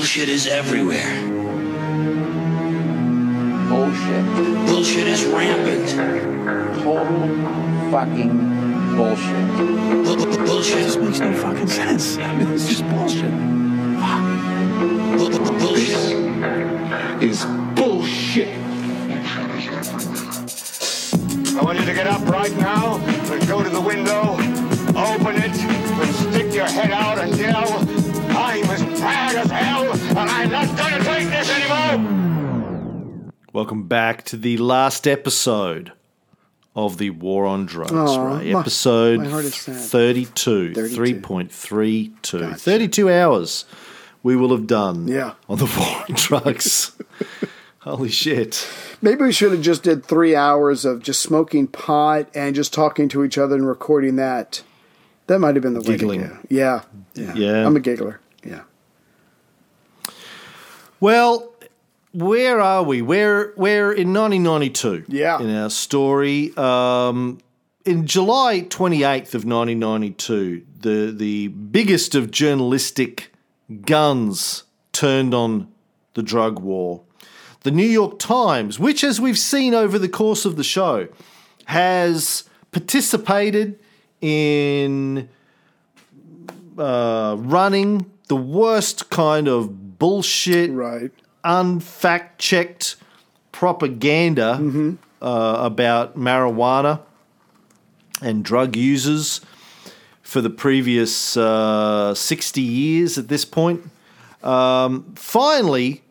Bullshit is everywhere. Bullshit. Bullshit is rampant. Total fucking bullshit. Bu- bu- Bullshit. Makes no fucking sense. I mean, it's just bullshit. bu- bu- Bullshit. is bullshit. I want you to get up right now and go to the window, Welcome back to the last episode of the War on Drugs, Aw, right? my- Episode my heart is sad. 32, 32. 3.32. Gotcha. 32 hours we will have done Yeah. on the War on Drugs. Holy shit. Maybe we should have just did three hours of just smoking pot and just talking to each other and recording that. That might have been the Giggling. way to go. Yeah, yeah. Yeah. I'm a giggler. Yeah. Well, where are we? We're we're in 1992. Yeah. In our story, um, in July 28th of 1992, the the biggest of journalistic guns turned on the drug war. The New York Times, which, as we've seen over the course of the show, has participated in uh, running the worst kind of bullshit, Right. Unfact checked propaganda uh, about marijuana and drug users for the previous uh, 60 years at this point. Um, finally,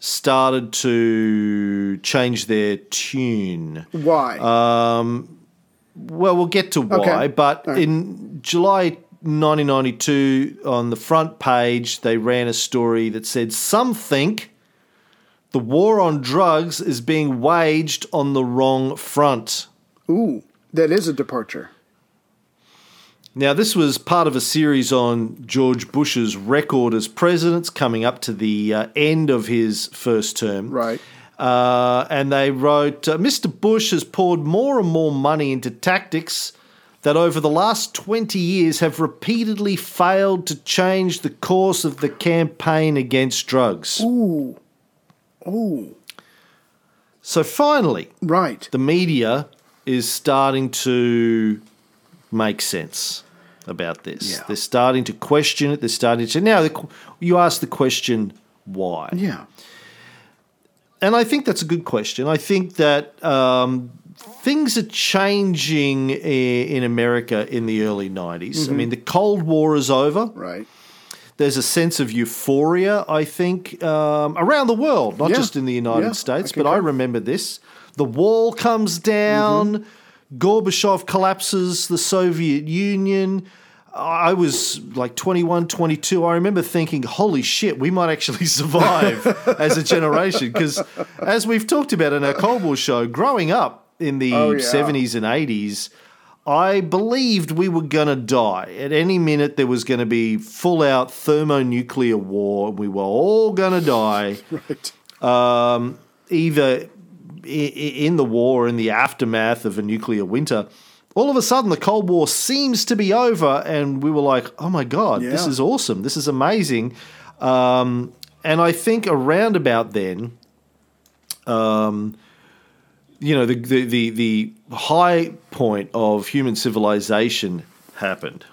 started to change their tune. Why? Well, we'll get to why, Okay. but right. in July 1992, on the front page, they ran a story that said, Some think the war on drugs is being waged on the wrong front. Ooh, that is a departure. Now, this was part of a series on George Bush's record as president, coming up to the uh, end of his first term. Right. Uh, and they wrote uh, Mr. Bush has poured more and more money into tactics that over the last 20 years have repeatedly failed to change the course of the campaign against drugs. Ooh. Ooh. So finally, Right. the media is starting to make sense about this. Yeah. They're starting to question it. They're starting to. Now, you ask the question, why? Yeah. And I think that's a good question. I think that um, things are changing in America in the early 90s. I mean, the Cold War is over. Right. There's a sense of euphoria, I think, um, around the world, not Yeah. just in the United Yeah, States, I but I remember this. The wall comes down, Mm-hmm. Gorbachev collapses the Soviet Union. I was like 21, 22. I remember thinking, holy shit, we might actually survive as a generation. Because as we've talked about in our Cold War show, growing up in the Oh, yeah. 70s and 80s, I believed we were going to die. At any minute, there was going to be full out thermonuclear war. We were all going to die, Right. either i- i- in the war or in the aftermath of a nuclear winter. All of a sudden, the Cold War seems to be over, and we were like, oh my God, this is awesome. This is amazing. Um, and I think around about then, um, you know, the, the, the, the high point of human civilization happened.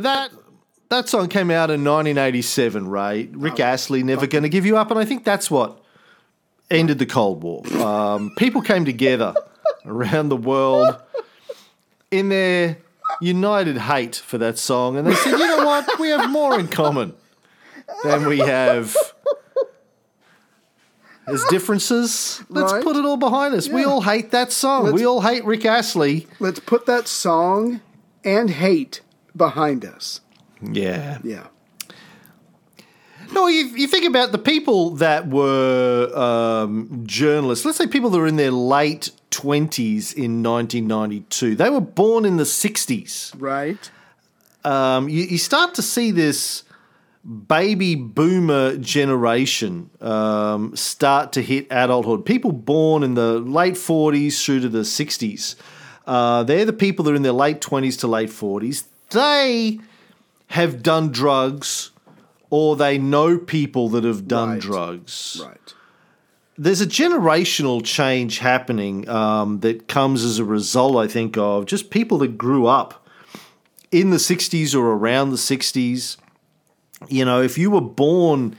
That that song came out in 1987. Ray Rick Astley, "Never Gonna Give You Up," and I think that's what ended the Cold War. Um, people came together around the world in their united hate for that song, and they said, "You know what? We have more in common than we have." As differences, let's Right. put it all behind us. We all hate that song. we all hate Rick Astley. Let's put that song and hate behind us. Yeah. Yeah. No, you, you think about the people that were um, journalists. Let's say people that were in their late twenties in 1992. They were born in the 60s. Right. Um, you, you start to see this baby boomer generation um, start to hit adulthood. People born in the late 40s through to the 60s. Uh, they're the people that are in their late 20s to late 40s. They have done drugs or they know people that have done Right. drugs Right. there's a generational change happening um, that comes as a result, I think, of just people that grew up in the 60s or around the 60s. You know, if you were born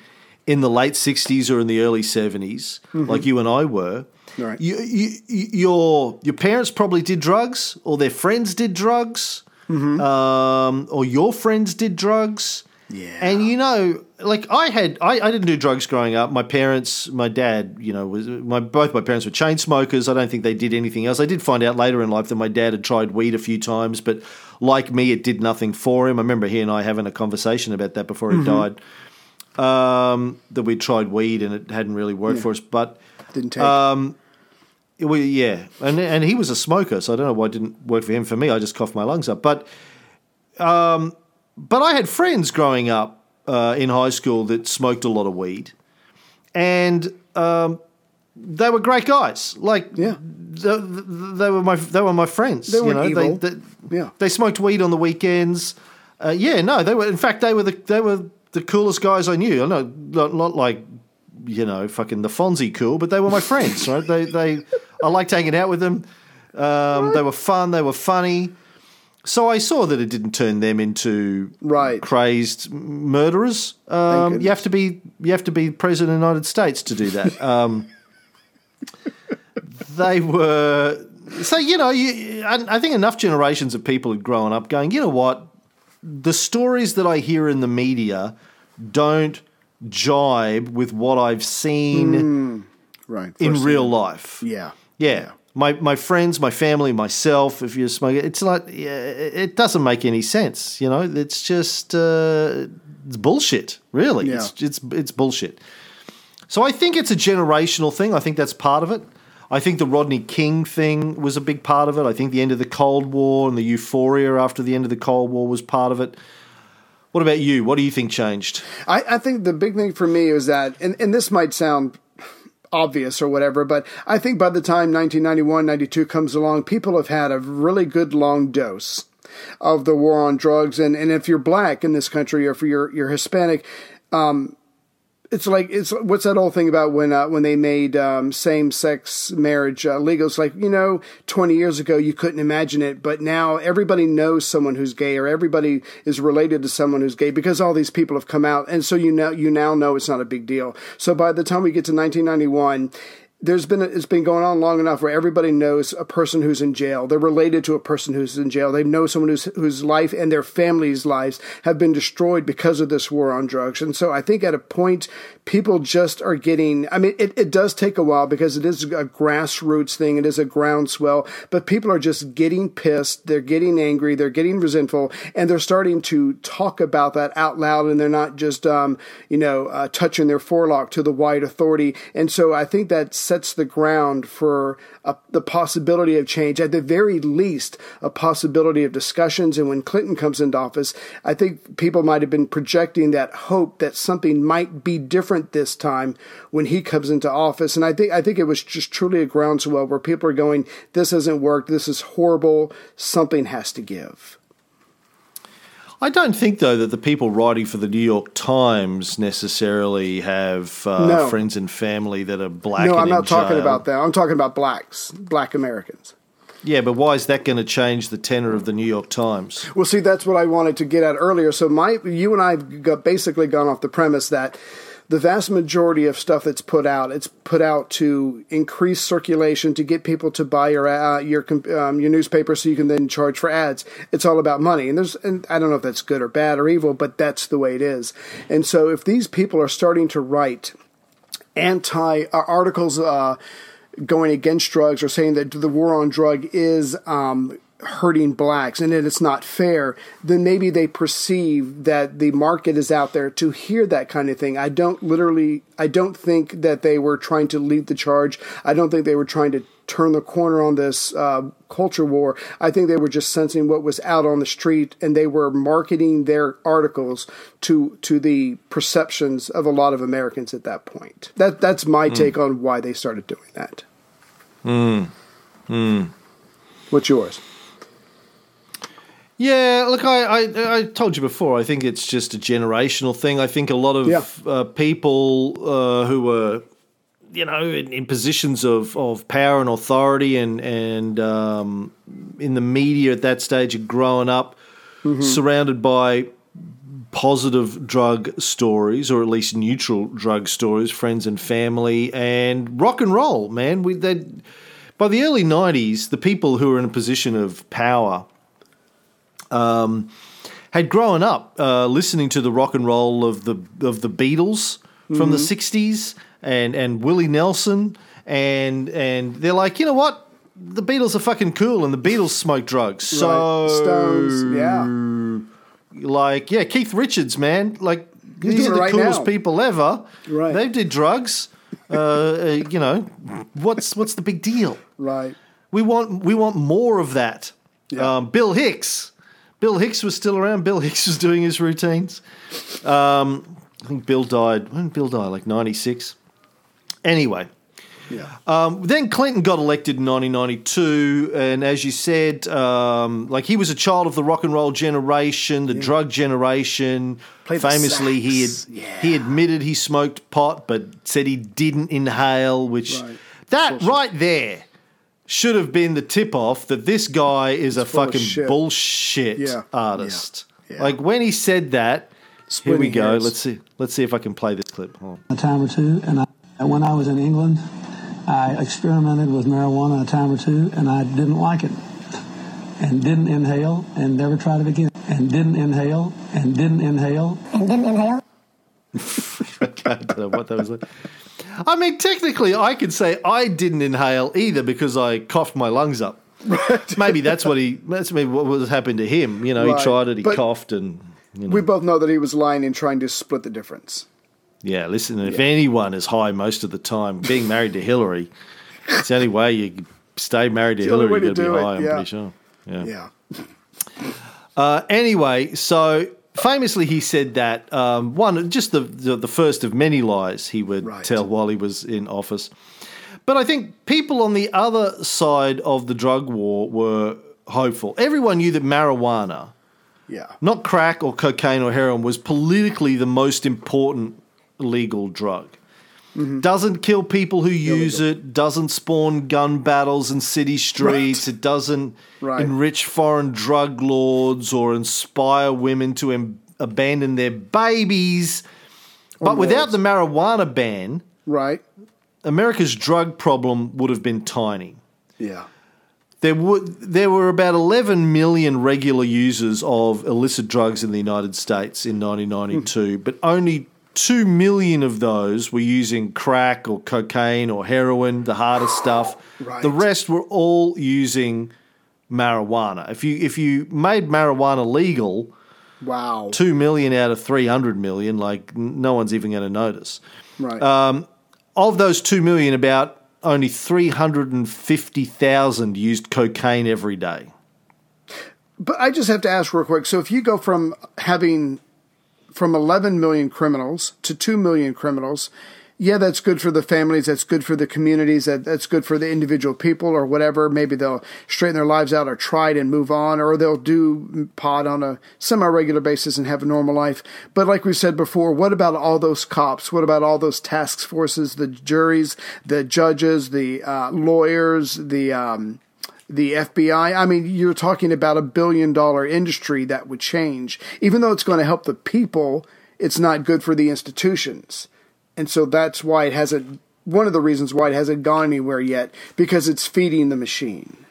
in the late 60s or in the early 70s, like you and I were, Right. you, you, you, your, your parents probably did drugs or their friends did drugs um, or your friends did drugs. Yeah. And you know, like I had, I, I didn't do drugs growing up. My parents, my dad, you know, was my both my parents were chain smokers. I don't think they did anything else. I did find out later in life that my dad had tried weed a few times, but like me, it did nothing for him. I remember he and I having a conversation about that before he died. Um, that we tried weed and it hadn't really worked for us, but. Didn't take. Um, well, yeah, and and he was a smoker, so I don't know why it didn't work for him. For me, I just coughed my lungs up. But, um, but I had friends growing up uh, in high school that smoked a lot of weed, and um, they were great guys. Like, Yeah. they, they were my they were my friends. They know, evil. They, they, Yeah. they smoked weed on the weekends. Uh, yeah, no, they were. In fact, they were the they were the coolest guys I knew. I know, not, not like you know, fucking the Fonzie cool, but they were my friends, right? They they I liked hanging out with them. Um, they were fun. They were funny. So I saw that it didn't turn them into Right. crazed murderers. Um, you have to be you have to be president of the United States to do that. Um, they were so you know you, I, I think enough generations of people had grown up going you know what the stories that I hear in the media don't jibe with what I've seen right. in First real life. Yeah. Yeah. My, my friends, my family, myself, if you're smoking, it's like, yeah, it doesn't make any sense. You know, it's just, uh, it's bullshit, really. It's, it's, it's bullshit. So I think it's a generational thing. I think that's part of it. I think the Rodney King thing was a big part of it. I think the end of the Cold War and the euphoria after the end of the Cold War was part of it. What about you? What do you think changed? I, I think the big thing for me is that, and, and this might sound obvious or whatever, but I think by the time 1991, 92 comes along, people have had a really good long dose of the war on drugs. And, and if you're black in this country or if you're, you're Hispanic, um, it's like it's what's that old thing about when uh, when they made um, same sex marriage uh, legal? It's like you know, twenty years ago you couldn't imagine it, but now everybody knows someone who's gay, or everybody is related to someone who's gay because all these people have come out, and so you know you now know it's not a big deal. So by the time we get to 1991 there's been it's been going on long enough where everybody knows a person who's in jail. They're related to a person who's in jail. They know someone whose whose life and their family's lives have been destroyed because of this war on drugs. And so I think at a point people just are getting I mean it, it does take a while because it is a grassroots thing, it is a groundswell, but people are just getting pissed, they're getting angry, they're getting resentful, and they're starting to talk about that out loud and they're not just um, you know, uh, touching their forelock to the white authority. And so I think that sets the ground for a, the possibility of change, at the very least, a possibility of discussions. And when Clinton comes into office, I think people might have been projecting that hope that something might be different this time when he comes into office. And I think I think it was just truly a groundswell where people are going, "This hasn't worked. This is horrible. Something has to give." I don't think, though, that the people writing for the New York Times necessarily have uh, No. friends and family that are black. no, I'm not talking jail. about that. I'm talking about blacks, black Americans. Yeah, but why is that going to change the tenor of the New York Times? Well, see, that's what I wanted to get at earlier. So, my you and I have basically gone off the premise that the vast majority of stuff that's put out, it's put out to increase circulation, to get people to buy your uh, your um, your newspaper, so you can then charge for ads. It's all about money, and there's and I don't know if that's good or bad or evil, but that's the way it is. And so, if these people are starting to write anti uh, articles uh, going against drugs or saying that the war on drug is um, hurting blacks and that it's not fair, then maybe they perceive that the market is out there to hear that kind of thing. I don't literally, I don't think that they were trying to lead the charge. I don't think they were trying to turn the corner on this uh, culture war. I think they were just sensing what was out on the street, and they were marketing their articles to to the perceptions of a lot of Americans at that point. That that's my hmm. take on why they started doing that. Hmm. Hmm. What's yours? Yeah, look, I, I I told you before. I think it's just a generational thing. I think a lot of Yeah. uh, people uh, who were, you know, in, in positions of, of power and authority, and and um, in the media at that stage, of growing up surrounded by positive drug stories, or at least neutral drug stories, friends and family, and rock and roll. Man, we they by the early '90s, the people who were in a position of power had grown up uh, listening to the rock and roll of the of the Beatles from the '60s and and Willie Nelson, and and they're like, you know what, the Beatles are fucking cool, and the Beatles smoke drugs. So Right. Stones, yeah. like yeah, Keith Richards, man, like He's these are the right coolest now. people ever. Right. They did drugs. Uh, uh, you know, what's what's the big deal? Right. We want we want more of that. Yeah. Um, Bill Hicks, Bill Hicks was still around. Bill Hicks was doing his routines. Um, I think Bill died. When did Bill die? Like ninety six. Anyway, Yeah. um, then Clinton got elected in 1992, and as you said, um, like he was a child of the rock and roll generation, the drug generation. Played Famously, he had. Yeah. he admitted he smoked pot, but said he didn't inhale. Which Right. that right there should have been the tip off that this guy is a fucking shit. bullshit Yeah. artist. Yeah. Yeah. Like when he said that. Here we go. hairs. Let's see. Let's see if I can play this clip. Hold on. a time or two, and I, and when I was in England, I experimented with marijuana a time or two, and I didn't like it, and didn't inhale, and never tried it again, and didn't inhale, and didn't inhale, I don't know what that was like. I mean, technically, I could say I didn't inhale either because I coughed my lungs up. maybe that's what he. That's maybe what was happened to him. You know, Right. he tried it, he But- coughed, and you know. We both know that he was lying and trying to split the difference. yeah, listen. If anyone is high most of the time, being married to Hillary, it's the only way you stay married to Hillary. You to be do it, high. I'm yeah. pretty sure. Yeah. Yeah. Uh, anyway, so famously he said that um, one just the, the the first of many lies he would Right. tell while he was in office. But I think people on the other side of the drug war were hopeful. Everyone knew that marijuana, Yeah. not crack or cocaine or heroin, was politically the most important legal drug. Doesn't kill people who use it, doesn't spawn gun battles in city streets, it doesn't Right. enrich foreign drug lords or inspire women to em- abandon their babies. But without the marijuana ban, Right. America's drug problem would have been tiny. Yeah. There would there were about 11 million regular users of illicit drugs in the United States in 1992, but only 2 million of those were using crack or cocaine or heroin, the harder stuff. Right. The rest were all using marijuana. If you if you made marijuana legal, Wow. 2 million out of 300 million, like no one's even going to notice. Right. Um, of those 2 million, about only 350,000 used cocaine every day. But I just have to ask real quick. So if you go from having from 11 million criminals to 2 million criminals, yeah, that's good for the families. That's good for the communities. That, that's good for the individual people or whatever. Maybe they'll straighten their lives out or try it and move on, or they'll do pod on a semi regular basis and have a normal life. But like we said before, what about all those cops? What about all those task forces, the juries, the judges, the uh, lawyers, the um, the FBI. I mean, you're talking about a billion dollar industry that would change. Even though it's going to help the people, it's not good for the institutions. And so that's why it hasn't, one of the reasons why it hasn't gone anywhere yet, because it's feeding the machine.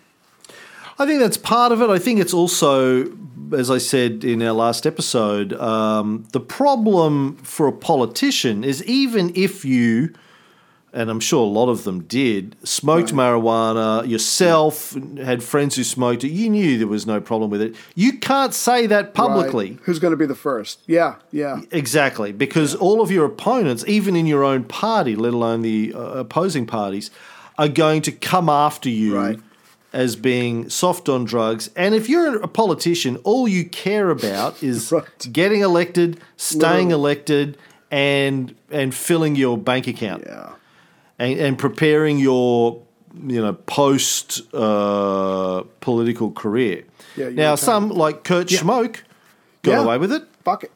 I think that's part of it. I think it's also, as I said in our last episode, um, the problem for a politician is even if you, and I'm sure a lot of them did, smoked marijuana yourself, had friends who smoked it, you knew there was no problem with it. You can't say that publicly. Right. Who's going to be the first? Yeah, yeah. Exactly, because all of your opponents, even in your own party, let alone the uh, opposing parties, are going to come after you Right. as being soft on drugs. And if you're a politician, all you care about is Right. getting elected, staying Literally. elected, and and filling your bank account Yeah. And, and preparing your you know post uh, political career. Yeah, now, some like Kurt Yeah. Schmoke got Yeah. away with it. Fuck it.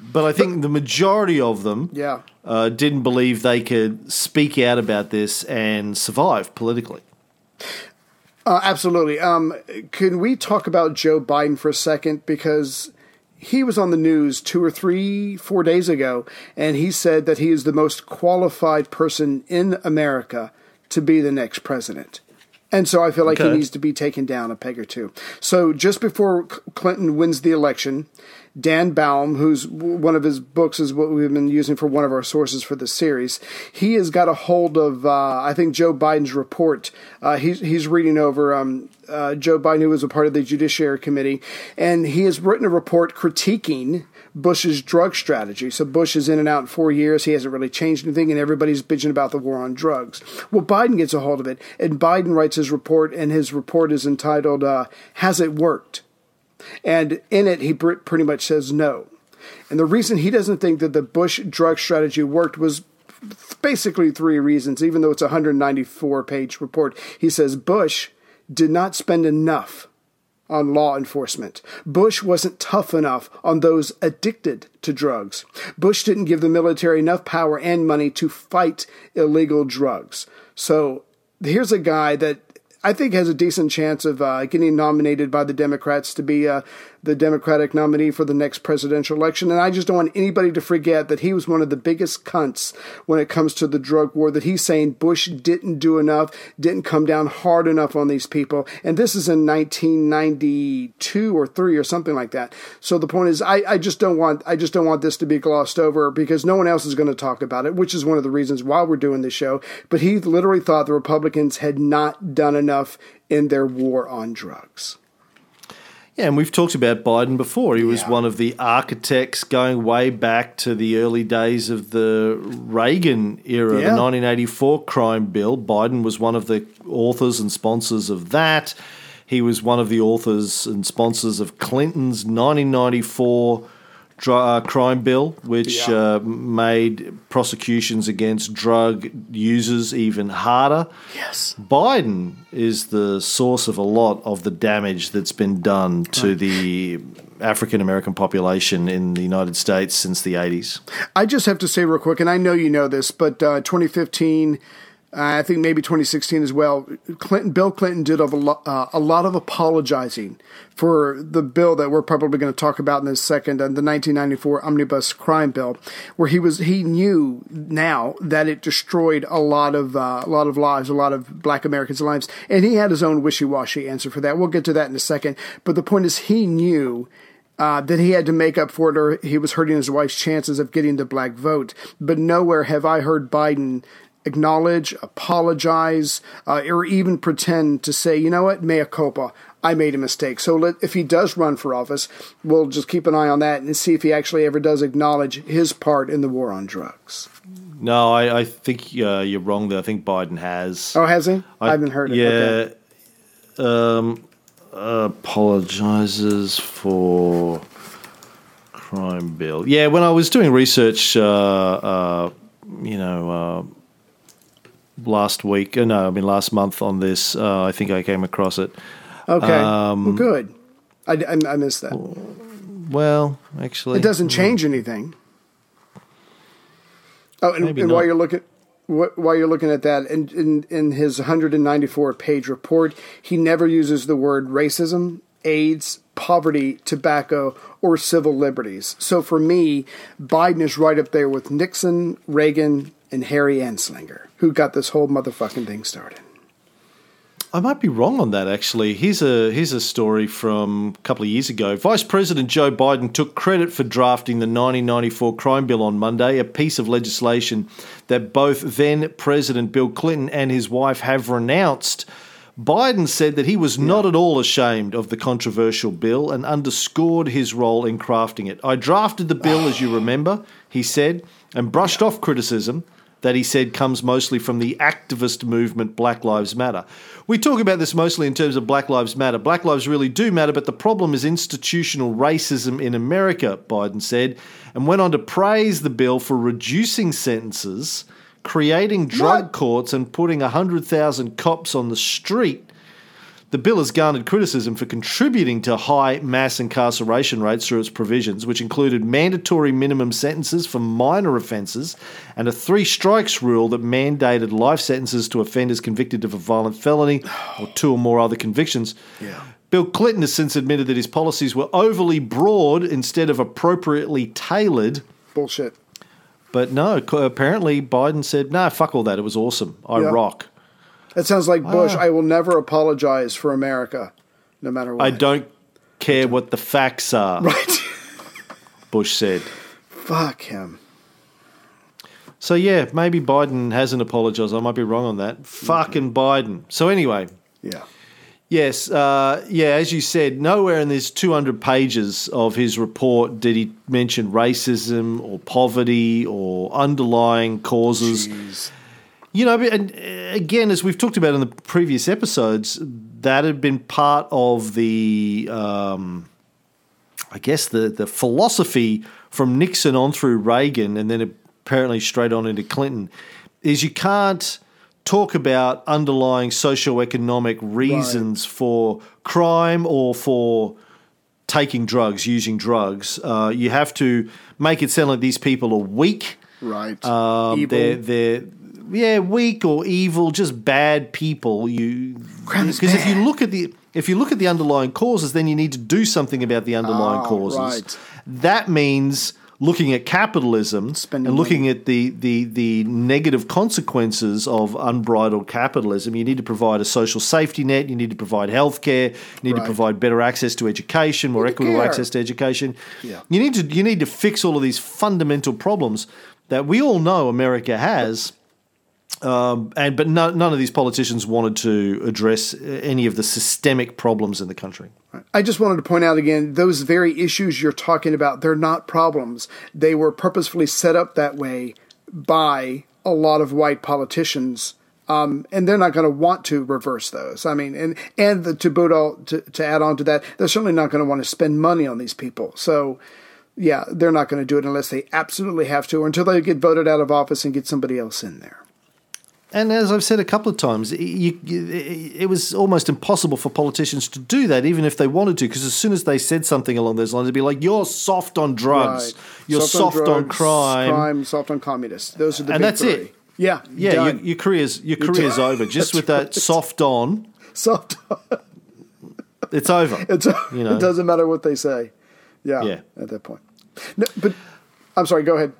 But I think the majority of them Yeah. uh, didn't believe they could speak out about this and survive politically. Uh, absolutely. Um, can we talk about Joe Biden for a second? Because he was on the news two or three, four days ago, and he said that he is the most qualified person in America to be the next president. And so I feel like Okay. he needs to be taken down a peg or two. So just before Clinton wins the election, Dan Baum, who's one of his books is what we've been using for one of our sources for this series, he has got a hold of uh, I think Joe Biden's report. Uh, he's he's reading over um, uh, Joe Biden, who was a part of the Judiciary Committee, and he has written a report critiquing Bush's drug strategy. So Bush is in and out in four years. He hasn't really changed anything, and everybody's bitching about the war on drugs. Well, Biden gets a hold of it, and Biden writes his report, and his report is entitled uh, "Has It Worked?" And in it, he pretty much says no. And the reason he doesn't think that the Bush drug strategy worked was basically three reasons, even though it's a 194 page report. He says Bush did not spend enough on law enforcement. Bush wasn't tough enough on those addicted to drugs. Bush didn't give the military enough power and money to fight illegal drugs. So here's a guy that I think has a decent chance of uh, getting nominated by the Democrats to be uh, the Democratic nominee for the next presidential election. And I just don't want anybody to forget that he was one of the biggest cunts when it comes to the drug war, that he's saying Bush didn't do enough, didn't come down hard enough on these people. And this is in 1992 or 3 or something like that. So the point is, I, I just don't want, I just don't want this to be glossed over because no one else is going to talk about it, which is one of the reasons why we're doing this show. But he literally thought the Republicans had not done enough in their war on drugs. Yeah, and we've talked about Biden before. He was Yeah. one of the architects going way back to the early days of the Reagan era, Yeah. the 1984 crime bill. Biden was one of the authors and sponsors of that. He was one of the authors and sponsors of Clinton's 1994 dr- uh, crime bill, which Yeah. uh, made prosecutions against drug users even harder. Yes. Biden is the source of a lot of the damage that's been done to the African American population in the United States since the 80s. I just have to say real quick, and I know you know this, but uh, 2015, uh, I think maybe 2016 as well. Clinton, Bill Clinton did a lot, uh, a lot of apologizing for the bill that we're probably going to talk about in a second, the 1994 omnibus crime bill, where he was he knew now that it destroyed a lot of uh, a lot of lives, a lot of Black Americans' lives, and he had his own wishy washy answer for that. We'll get to that in a second, but the point is he knew uh, that he had to make up for it or he was hurting his wife's chances of getting the black vote. But nowhere have I heard Biden acknowledge, apologize, uh, or even pretend to say, you know what, mea culpa. I made a mistake. So let, if he does run for office, we'll just keep an eye on that and see if he actually ever does acknowledge his part in the war on drugs. No, I, I think uh, you're wrong there. I think Biden has. Oh, has he? I, haven't heard it. Yeah. Okay. Um, apologizes for crime bill. Yeah, when I was doing research, uh, uh, you know, uh, last week, uh, no, I mean last month on this, uh, I think I came across it. Okay. Um, well, good. I, I, I missed that. Well, actually, It doesn't change anything. Oh, and, and while you're looking, while you're looking at that, in, in, in his 194 page report, he never uses the word racism, AIDS, poverty, tobacco, or civil liberties. So for me, Biden is right up there with Nixon, Reagan, and Harry Anslinger, who got this whole motherfucking thing started. I might be wrong on that actually. Here's a here's a story from a couple of years ago. Vice President Joe Biden took credit for drafting the 1994 crime bill on Monday, a piece of legislation that both then President Bill Clinton and his wife have renounced. Biden said that he was not at all ashamed of the controversial bill and underscored his role in crafting it. I drafted the bill, as you remember, he said, and brushed off criticism that he said comes mostly from the activist movement Black Lives Matter. We talk about this mostly in terms of Black Lives Matter. Black lives really do matter, but the problem is institutional racism in America, Biden said, and went on to praise the bill for reducing sentences, creating drug What? courts, and putting 100,000 cops on the street. The bill has garnered criticism for contributing to high mass incarceration rates through its provisions, which included mandatory minimum sentences for minor offences and a three strikes rule that mandated life sentences to offenders convicted of a violent felony or two or more other convictions. Bill Clinton has since admitted that his policies were overly broad instead of appropriately tailored. Bullshit. But no, apparently Biden said, no, fuck all that. It was awesome. I Yeah. rock. That sounds like Bush. I will never apologize for America, no matter what. I don't care what the facts are, Right. Bush said. Fuck him. So yeah, maybe Biden hasn't apologized. I might be wrong on that. Fucking Biden. So anyway, Yeah. yes, uh, yeah, as you said, nowhere in these 200 pages of his report did he mention racism or poverty or underlying causes. You know, and uh, again, as we've talked about in the previous episodes, that had been part of the, um, I guess, the the philosophy from Nixon on through Reagan, and then apparently straight on into Clinton, is you can't talk about underlying socioeconomic reasons for crime or for taking drugs, using drugs. Uh, you have to make it sound like these people are weak. Right. Um. They're they're yeah weak or evil, just bad people. You because if you look at the if you look at the underlying causes, then you need to do something about the underlying Ah, causes. right. That means looking at capitalism Spending and looking at the, the the negative consequences of unbridled capitalism. You need to provide a social safety net. You need to provide healthcare. You need to provide better access to education, more equitable care. access to education. Yeah. You need to you need to fix all of these fundamental problems that we all know America has. Um, and but no, none of these politicians wanted to address uh, any of the systemic problems in the country. I just wanted to point out again those very issues you're talking about, they're not problems. They were purposefully set up that way by a lot of white politicians. Um, and they're not going to want to reverse those. I mean, and and the, to boot all to, to add on to that, they're certainly not going to want to spend money on these people. So, yeah, they're not going to do it unless they absolutely have to, or until they get voted out of office and get somebody else in there. And as I've said a couple of times, you, it was almost impossible for politicians to do that, even if they wanted to, because as soon as they said something along those lines, it'd be like, "You're soft on drugs, Right. you're soft, on, drugs, crime." crime, soft on communists. Those are the And big that's three. it. Yeah, Yeah, done. your, your career's your career's done. over. Just with that soft on, soft. On. it's over. It's, You know. It doesn't matter what they say. Yeah, Yeah. at that point. No, but I'm sorry. Go ahead.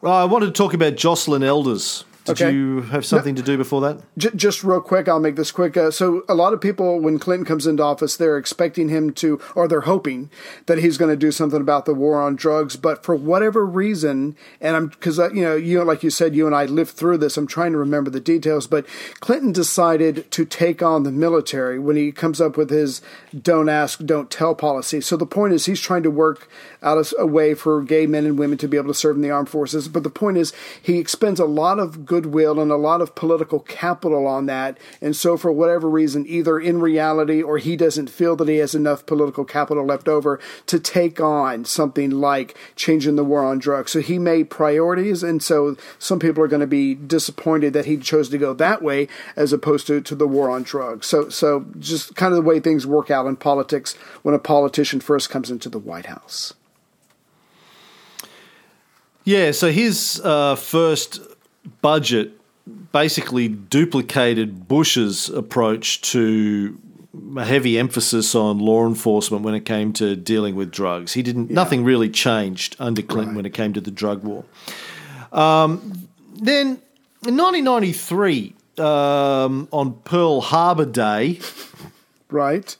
Well, I wanted to talk about Joycelyn Elders. Did Okay. you have something to do before that? J- just real quick, I'll make this quick. Uh, so, a lot of people, when Clinton comes into office, they're expecting him to, or they're hoping that he's going to do something about the war on drugs. But for whatever reason, and I'm because uh, you know, you like you said, you and I lived through this. I'm trying to remember the details, but Clinton decided to take on the military when he comes up with his "don't ask, don't tell" policy. So the point is, he's trying to work out a, a way for gay men and women to be able to serve in the armed forces. But the point is, he expends a lot of goodwill and a lot of political capital on that. And so, for whatever reason, either in reality or he doesn't feel that he has enough political capital left over to take on something like changing the war on drugs. So he made priorities. And so, some people are going to be disappointed that he chose to go that way as opposed to, to the war on drugs. So, so just kind of the way things work out in politics when a politician first comes into the White House. Yeah, so his uh, first budget basically duplicated Bush's approach to a heavy emphasis on law enforcement when it came to dealing with drugs. He didn't. Nothing really changed under Clinton when it came to the drug war. Um, then in 1993, um, on Pearl Harbor Day, Right.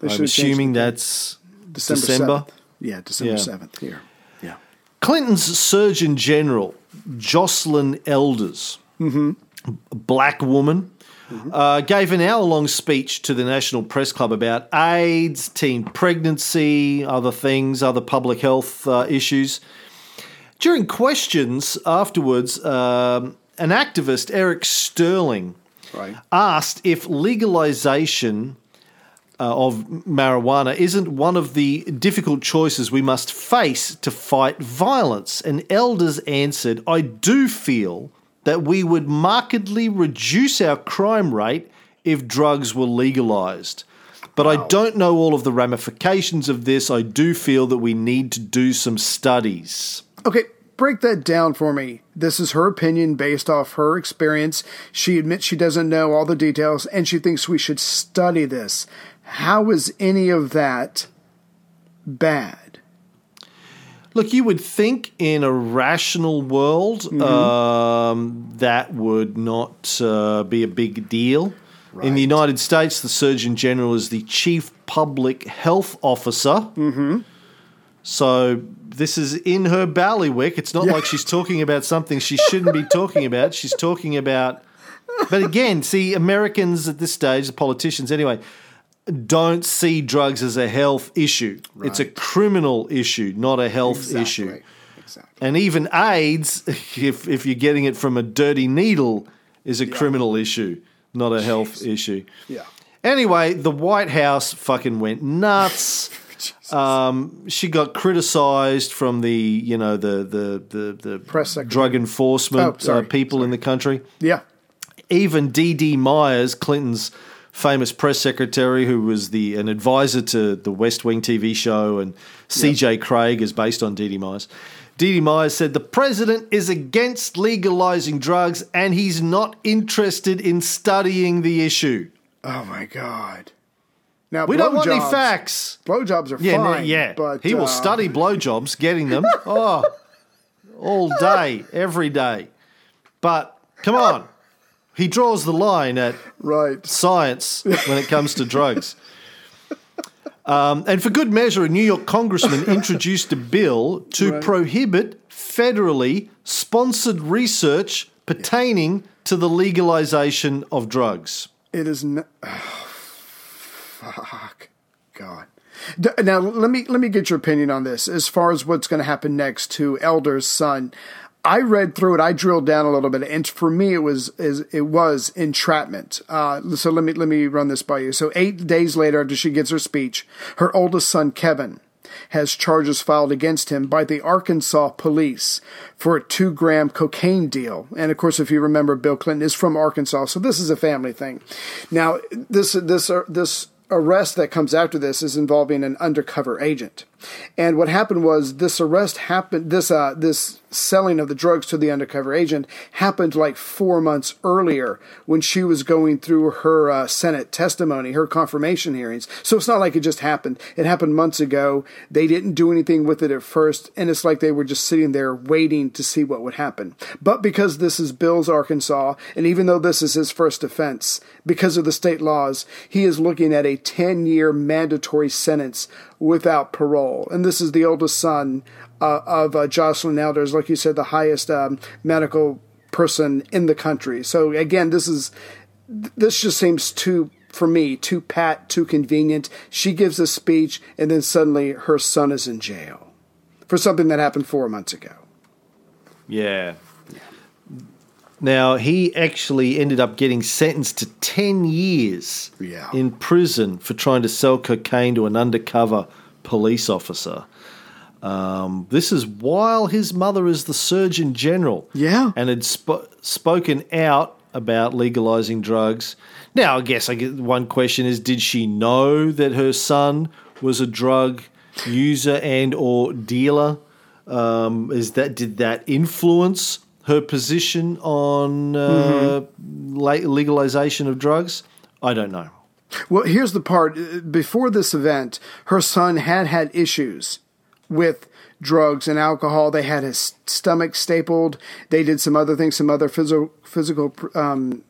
They I'm should have changed assuming that's December. December. 7th. Yeah, December Yeah. seventh here. Yeah. Clinton's Surgeon General, Joycelyn Elders, a black woman, uh, gave an hour long speech to the National Press Club about AIDS, teen pregnancy, other things, other public health uh, issues. During questions afterwards, um, an activist, Eric Sterling, Right. asked if legalization uh, of marijuana isn't one of the difficult choices we must face to fight violence. And Elders answered, I do feel that we would markedly reduce our crime rate if drugs were legalized. But I don't know all of the ramifications of this. I do feel that we need to do some studies. Okay, break that down for me. This is her opinion based off her experience. She admits she doesn't know all the details and she thinks we should study this. How is any of that bad? Look, you would think in a rational world um, that would not uh, be a big deal. In the United States, the Surgeon General is the Chief Public Health Officer. Mm-hmm. So this is in her ballywick. It's not like she's talking about something she shouldn't be talking about. She's talking about. But again, see, Americans at this stage, the politicians anyway, don't see drugs as a health issue. It's a criminal issue, not a health issue. Exactly. And even AIDS, if if you're getting it from a dirty needle, is a criminal issue, not a health issue. Yeah. Anyway, the White House fucking went nuts. Um, she got criticised from the you know the the the, the Press secretary. drug enforcement Oh, sorry, uh, people in the country Yeah. even Dee Dee Myers, Clinton's famous press secretary, who was the an advisor to the West Wing TV show, and C.J. Cregg is based on Dee Dee Myers. Dee Dee Myers said the president is against legalizing drugs and he's not interested in studying the issue. Oh my God. Now We don't want any blowjobs- facts. Blowjobs are Yeah, no, fine. yeah. But he will uh, study blowjobs, getting them. Oh, all day, every day. But come on, he draws the line at Right. science when it comes to drugs. Um, and for good measure, a New York congressman introduced a bill to Right. prohibit federally sponsored research pertaining to the legalization of drugs. It is. N- oh, fuck. God. Now let me let me get your opinion on this as far as what's going to happen next to Elder's son. I read through it. I drilled down a little bit, and for me, it was it was entrapment. Uh, so let me let me run this by you. So eight days later, after she gives her speech, her oldest son Kevin has charges filed against him by the Arkansas police for a two gram cocaine deal. And of course, if you remember, Bill Clinton is from Arkansas, so this is a family thing. Now, this this uh, this arrest that comes after this is involving an undercover agent. And what happened was this arrest happened this uh this selling of the drugs to the undercover agent happened like 4 months earlier when she was going through her uh, Senate testimony, her confirmation hearings. So it's not like it just happened. It happened months ago. They didn't do anything with it at first and it's like they were just sitting there waiting to see what would happen. But because this is Bill's Arkansas and even though this is his first offense, because of the state laws, he is looking at a 10 year mandatory sentence without parole. And this is the oldest son uh, of uh, Joycelyn Elders, like you said, the highest um, medical person in the country. So again, this is this just seems too for me too pat, too convenient. She gives a speech, and then suddenly her son is in jail for something that happened four months ago. Yeah. Now, he actually ended up getting sentenced to 10 years Yeah. in prison for trying to sell cocaine to an undercover police officer. Um, this is while his mother is the Surgeon General. Yeah. And had sp- spoken out about legalizing drugs. Now, I guess I get one question is did she know that her son was a drug user and or dealer? Um, is that did that influence her position on uh, la- legalization of drugs? I don't know. Well, here's the part. Before this event, her son had had issues with drugs and alcohol. They had his stomach stapled. They did some other things, some other physical physical um,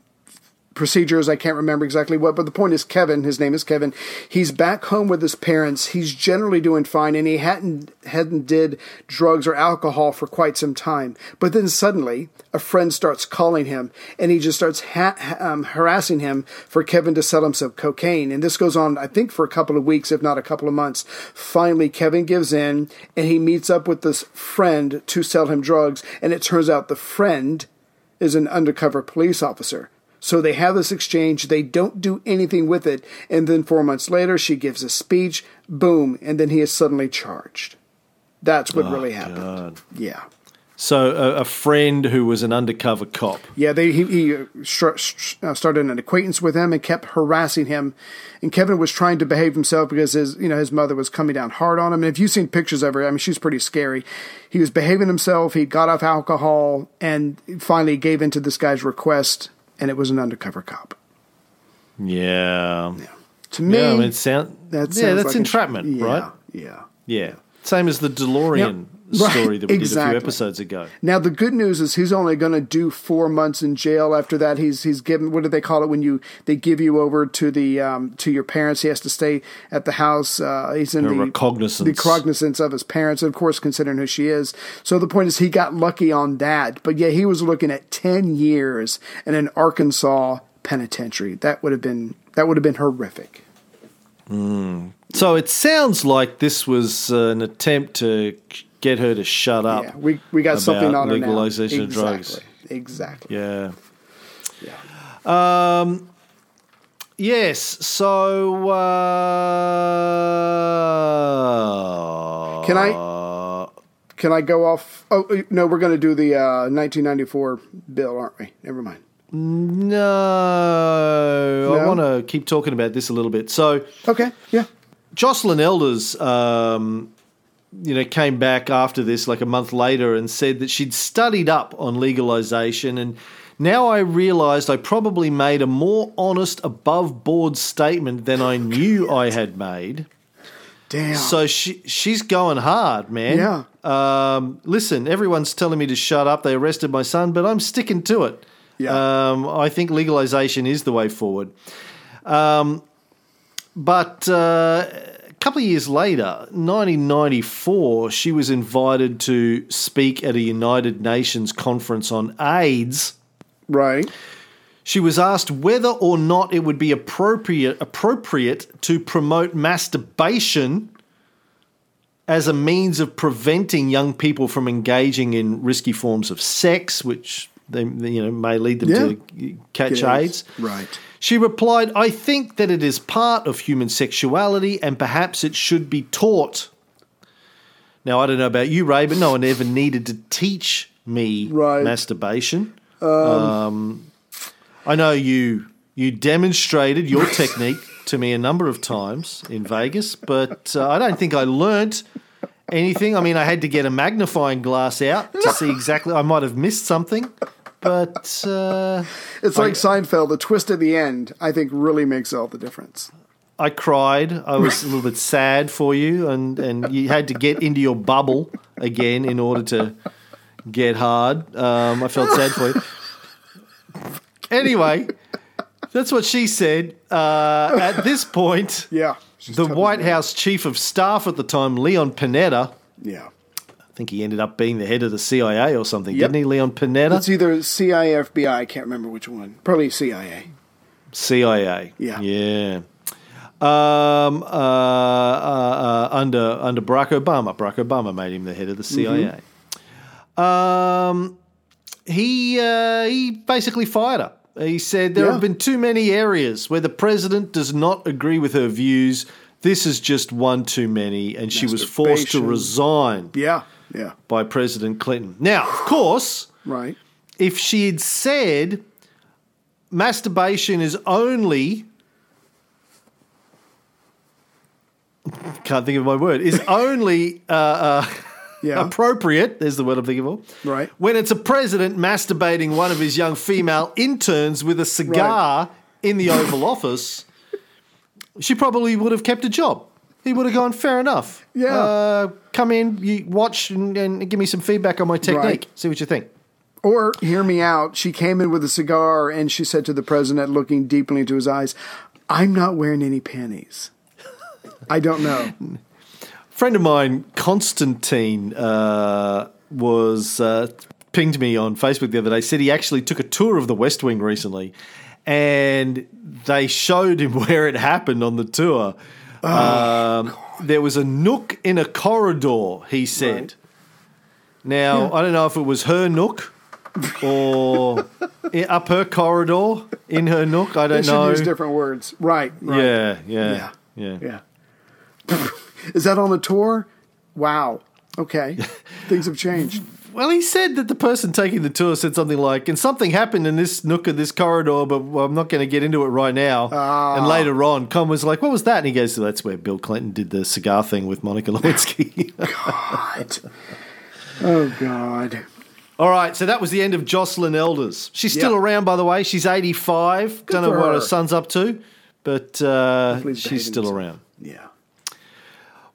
procedures. I can't remember exactly what, but the point is, Kevin. His name is Kevin. He's back home with his parents. He's generally doing fine, and he hadn't hadn't did drugs or alcohol for quite some time. But then suddenly, a friend starts calling him, and he just starts ha- um, harassing him for Kevin to sell him some cocaine. And this goes on, I think, for a couple of weeks, if not a couple of months. Finally, Kevin gives in, and he meets up with this friend to sell him drugs. And it turns out the friend is an undercover police officer. So they have this exchange. They don't do anything with it. And then four months later, she gives a speech. Boom. And then he is suddenly charged. That's what really happened. Yeah. So a, a friend who was an undercover cop. Yeah, they, he, he uh, str- str- uh, started an acquaintance with him and kept harassing him. And Kevin was trying to behave himself because his, you know, his mother was coming down hard on him. And if you've seen pictures of her, I mean, she's pretty scary. He was behaving himself. He got off alcohol and finally gave in to this guy's request. And it was an undercover cop. Yeah. yeah. To me, Yeah, I mean, sound, that yeah, that's like a- entrapment, yeah, right? Yeah. Yeah. Same as the DeLorean. Story Right, that we exactly. did a few episodes ago. Now the good news is he's only going to do four months in jail. After that, he's he's given what do they call it when you they give you over to the um, to your parents? He has to stay at the house. Uh, he's in A the recognizance. the cognizance of his parents, of course, considering who she is. So the point is, he got lucky on that. But yeah, he was looking at ten years in an Arkansas penitentiary. That would have been that would have been horrific. So it sounds like this was uh, an attempt to get her to shut up. Yeah, we we got something on her now. legalization of drugs. Exactly. Exactly. Yeah. Um. Yes. So. Uh, Can I- Can I go off? Oh no, we're going to do the uh, 1994 bill, aren't we? Never mind. No, I want to keep talking about this a little bit. So, Okay. Yeah. Joycelyn Elders, um, you know, came back after this, like a month later, and said that she'd studied up on legalization, and now I realised I probably made a more honest, above board statement than I knew I had made. Damn. So she she's going hard, man. Yeah. Um, listen, everyone's telling me to shut up. They arrested my son, but I'm sticking to it. Yeah. Um, I think legalization is the way forward. Um, but uh, couple of years later, 1994, she was invited to speak at a United Nations conference on AIDS. right. She was asked whether or not it would be appropriate appropriate to promote masturbation as a means of preventing young people from engaging in risky forms of sex, which they you know may lead them to catch Get AIDS. Right. She replied, "I think that it is part of human sexuality, and perhaps it should be taught." Now I don't know about you, Ray, but no one ever needed to teach me Right. masturbation. Um, I know you you demonstrated your technique to me a number of times in Vegas, but uh, I don't think I learnt anything. I mean, I had to get a magnifying glass out to see exactly. I might have missed something, but uh, It's like Seinfeld. The twist at the end, I think, really makes all the difference. I cried. I was a little bit sad for you, and, and you had to get into your bubble again in order to get hard. Um, I felt sad for you. Anyway, that's what she said. Uh, at this point, Yeah. The. White House chief of staff at the time, Leon Panetta, Yeah. Think he ended up being the head of the CIA or something, Yep. didn't he, Leon Panetta? It's either CIA, FBI. I can't remember which one. Probably CIA. CIA. Yeah. Yeah. Um, uh, uh, uh, under under Barack Obama, Barack Obama made him the head of the CIA. Um, he uh, he basically fired her. He said there Yeah. have been too many areas where the president does not agree with her views. This is just one too many, and she was forced to resign Yeah. Yeah. by President Clinton. Now, of course, Right. if she had said masturbation is only can't think of my word is only uh, uh, Yeah. appropriate. There's the word I'm thinking of. Right. When it's a president masturbating one of his young female interns with a cigar in the Oval Office, she probably would have kept a job. He would have gone, fair enough. Yeah. Uh, come in, you watch, and, and give me some feedback on my technique. Right. See what you think. Or, hear me out, she came in with a cigar and she said to the president, looking deeply into his eyes, I'm not wearing any panties. I don't know. friend of mine, Constantine, uh, was uh, pinged me on Facebook the other day. Said he actually took a tour of the West Wing recently, and they showed him where it happened on the tour. Um, there was a nook in a corridor. He said. Now I don't know if it was her nook or up her corridor in her nook. I don't know. use different words. Right. right. Yeah, yeah, yeah, Yeah. Is that on the tour? Wow. Okay. Things have changed. Well, he said that the person taking the tour said something like, and something happened in this nook of this corridor, but I'm not going to get into it right now. Ah. And later on, Con was like, what was that? And he goes, that's where Bill Clinton did the cigar thing with Monica Lewinsky. God. Oh, God. All right, so that was the end of Joycelyn Elders. She's still Yeah. around, by the way. She's 85. Don't know what her her. son's up to, but uh, she's still himself. around. Yeah.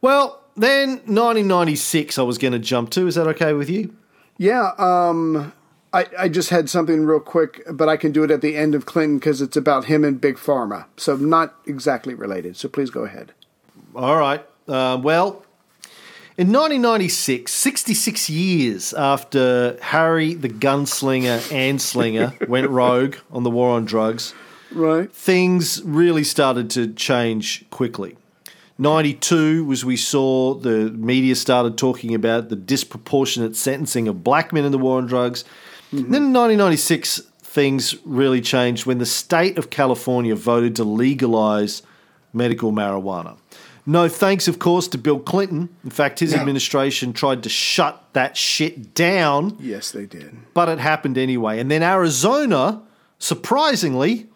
Well, then 1996, I was going to jump to. Is that okay with you? Yeah. Um, I, I just had something real quick, but I can do it at the end of Clinton because it's about him and Big Pharma. So not exactly related. So please go ahead. All right. Uh, well, in 1996, 66 years after Harry the gunslinger Anslinger went rogue on the war on drugs, Right. things really started to change quickly. 92 was we saw the media started talking about the disproportionate sentencing of black men in the war on drugs. Mm-hmm. Then in 1996, things really changed when the state of California voted to legalize medical marijuana. No thanks, of course, to Bill Clinton. In fact, his No. administration tried to shut that shit down Yes, they did. but it happened anyway. And then Arizona, surprisingly,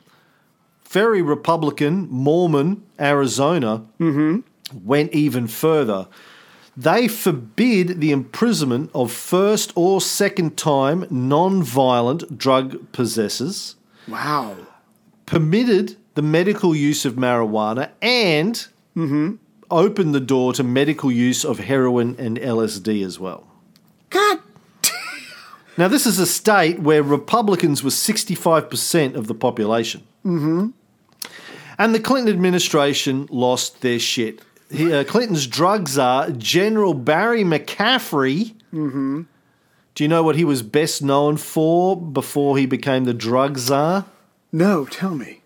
very Republican, Mormon Arizona, went even further. They forbid the imprisonment of first or second time non violent drug possessors, Wow. permitted the medical use of marijuana, and opened the door to medical use of heroin and LSD as well. God. Now, this is a state where Republicans were 65% of the population. Mm-hmm. And the Clinton administration lost their shit. He, uh, Clinton's drug czar, General Barry McCaffrey. Do you know what he was best known for before he became the drug czar? No, tell me.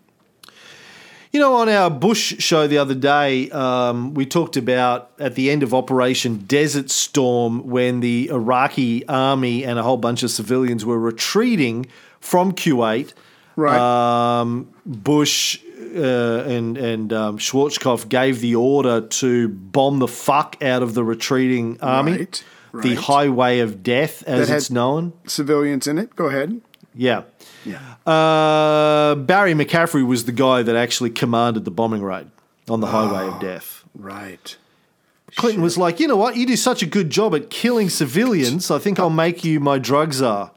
You know, on our Bush show the other day, um, we talked about at the end of Operation Desert Storm when the Iraqi army and a whole bunch of civilians were retreating from Kuwait. Right. Um, Bush uh, and and um, Schwarzkopf gave the order to bomb the fuck out of the retreating army, Right, the. Highway of Death, as it's known. Civilians in it. Go ahead. Yeah. Yeah. Uh, Barry McCaffrey was the guy that actually commanded the bombing raid on the Highway of Death. Right. Clinton was like, you know what? You do such a good job at killing civilians. I think I'll make you my drug czar.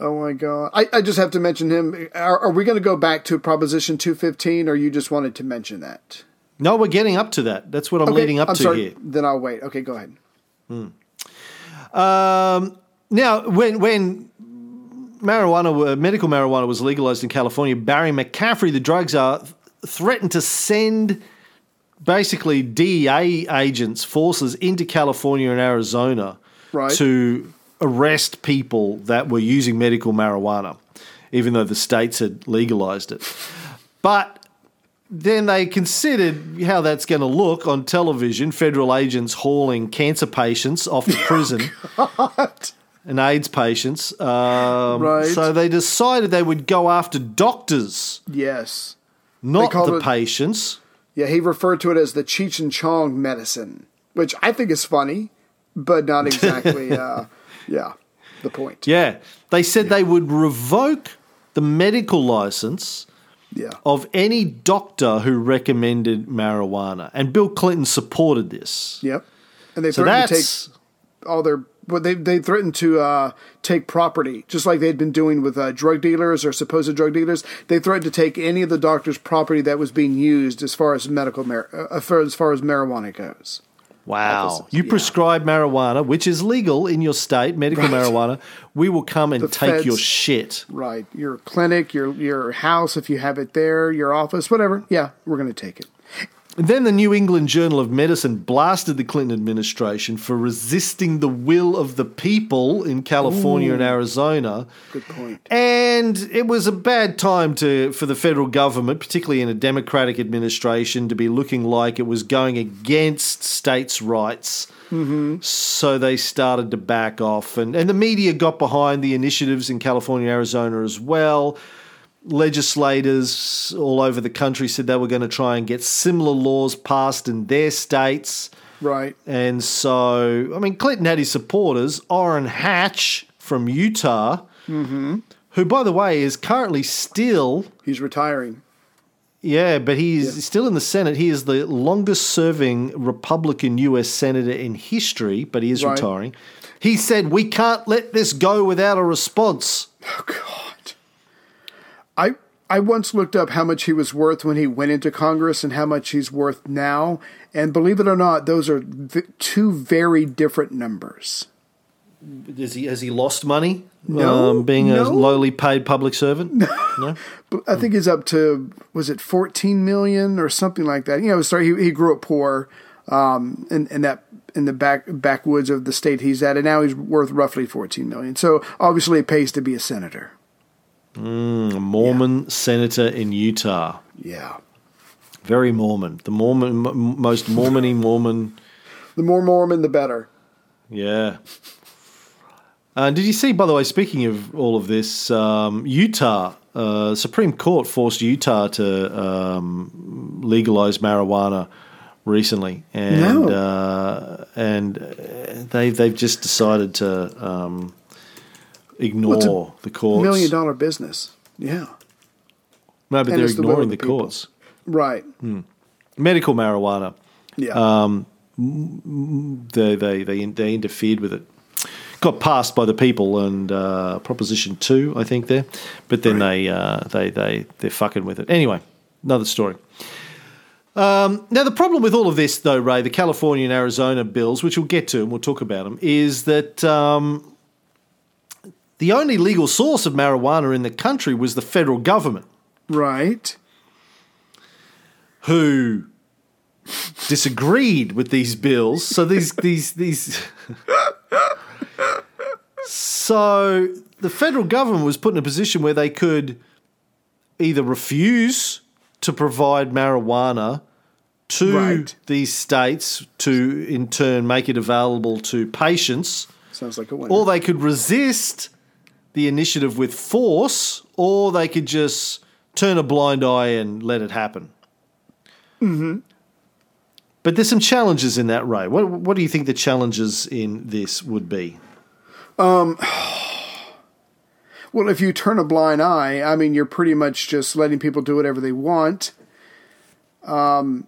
Oh my God. I, I just have to mention him. Are, are we going to go back to Proposition 215 or you just wanted to mention that? No, we're getting up to that. That's what I'm Okay, leading up I'm to sorry. here. Then I'll wait. Okay, go ahead. Um, now, when when marijuana, uh, medical marijuana, was legalized in California, Barry McCaffrey, the drug czar, th- threatened to send basically DEA agents, forces into California and Arizona Right. to arrest people that were using medical marijuana, even though the states had legalized it. But then they considered how that's going to look on television federal agents hauling cancer patients off to prison and AIDS patients. Um, Right. So they decided they would go after doctors, Yes. not the it- patients. Yeah, he referred to it as the Cheech and Chong medicine, which I think is funny, but not exactly, uh, yeah, the point. Yeah. They said they would revoke the medical license Yeah. of any doctor who recommended marijuana. And Bill Clinton supported this. Yep. And they so threatened to take all their. Well, they they threatened to uh, take property, just like they'd been doing with uh, drug dealers or supposed drug dealers. They threatened to take any of the doctor's property that was being used as far as medical mar- uh, as far as marijuana goes. Wow. You yeah. prescribe marijuana, which is legal in your state, medical Right. marijuana. We will come and The take your shit. Right, your clinic, your your house, if you have it there, your office, whatever. Yeah, we're going to take it. And then the New England Journal of Medicine blasted the Clinton administration for resisting the will of the people in California and Arizona. Good point. And it was a bad time to for the federal government, particularly in a Democratic administration, to be looking like it was going against states' rights. Mm-hmm. So they started to back off, and, and the media got behind the initiatives in California, Arizona as well. Legislators all over the country said they were going to try and get similar laws passed in their states. Right. And so, I mean, Clinton had his supporters. Orrin Hatch from Utah, mm-hmm. who, by the way, is currently still, He's retiring. yeah, but he's still in the Senate. He is the longest serving Republican U.S. Senator in history, but he is Right. retiring. He said, We can't let this go without a response. Oh God. I I once looked up how much he was worth when he went into Congress and how much he's worth now, and believe it or not, those are v- two very different numbers. Has he, has he lost money No, um, being a lowly paid public servant? no? But I think he's up to was it 14 million or something like that. You know, sorry, he, he grew up poor um, in, in that in the back backwoods of the state he's at, and now he's worth roughly 14 million. So obviously, it pays to be a senator. A Mormon senator in Utah. Yeah, Very Mormon. The Mormon, m- most Mormony Mormon. the more Mormon, the better. Yeah. Uh, did you see, by the way, speaking of all of this, um, Utah, uh, Supreme Court forced Utah to um, legalize marijuana recently, and No. uh, and uh, they they've just decided to um, ignore Well, the courts. Million dollar business. Yeah, no, but and they're it's the will of ignoring the the, courts. right. Medical marijuana. Yeah, Um, they they they, they interfered with it. Got passed by the people and uh, Proposition Two, I think there, but then they uh, they they they're fucking with it. Anyway, another story. Um, now the problem with all of this, though, Ray, the California and Arizona bills, which we'll get to and we'll talk about them, is that um, the only legal source of marijuana in the country was the federal government. right. who disagreed with these bills. So these these these. so the federal government was put in a position where they could either refuse to provide marijuana to Right. these states to in turn make it available to patients Sounds like a winner. or they could resist the initiative with force, or they could just turn a blind eye and let it happen. Mm-hmm. But there's some challenges in that, Ray. What, what do you think the challenges in this would be? Well, if you turn a blind eye, I mean, you're pretty much just letting people do whatever they want. Um,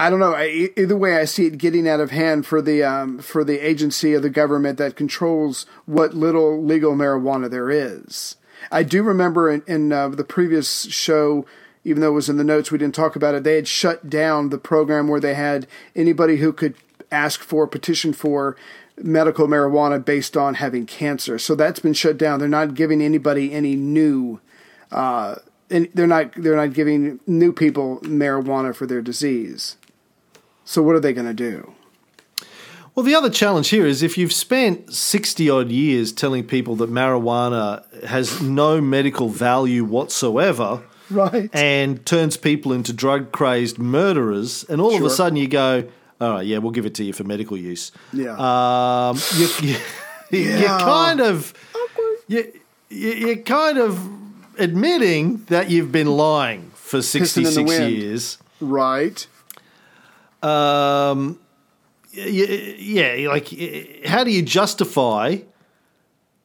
I don't know. I, either way, I see it getting out of hand for the um, for the agency of the government that controls what little legal marijuana there is. I do remember in, in uh, the previous show, even though it was in the notes, we didn't talk about it. They had shut down the program where they had anybody who could ask for, petition for medical marijuana based on having cancer. So that's been shut down. They're not giving anybody any new. Uh, and they're not they're not giving new people marijuana for their disease. So what are they going to do? Well, the other challenge here is if you've spent 60 odd years telling people that marijuana has no medical value whatsoever, Right. and turns people into drug crazed murderers, and all of a sudden you go, all right, yeah, we'll give it to you for medical use. Yeah. Um, you, you, Yeah. kind of, you, you, you're kind of admitting that you've been lying for 66 years. right. Um, yeah, like, how do you justify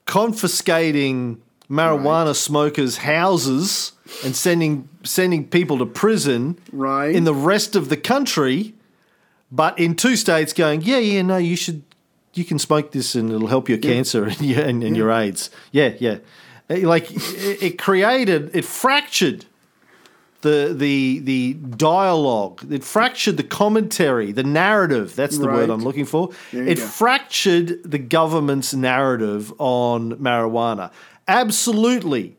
confiscating marijuana smokers' houses and sending sending people to prison Right. in the rest of the country, but in two states going, yeah, yeah, no, you should, you can smoke this and it'll help your cancer and, your, and, and your AIDS. Yeah, yeah. Like it created, it fractured the the the dialogue. It fractured the commentary, the narrative. That's the word I'm looking for. It go. fractured the government's narrative on marijuana. Absolutely,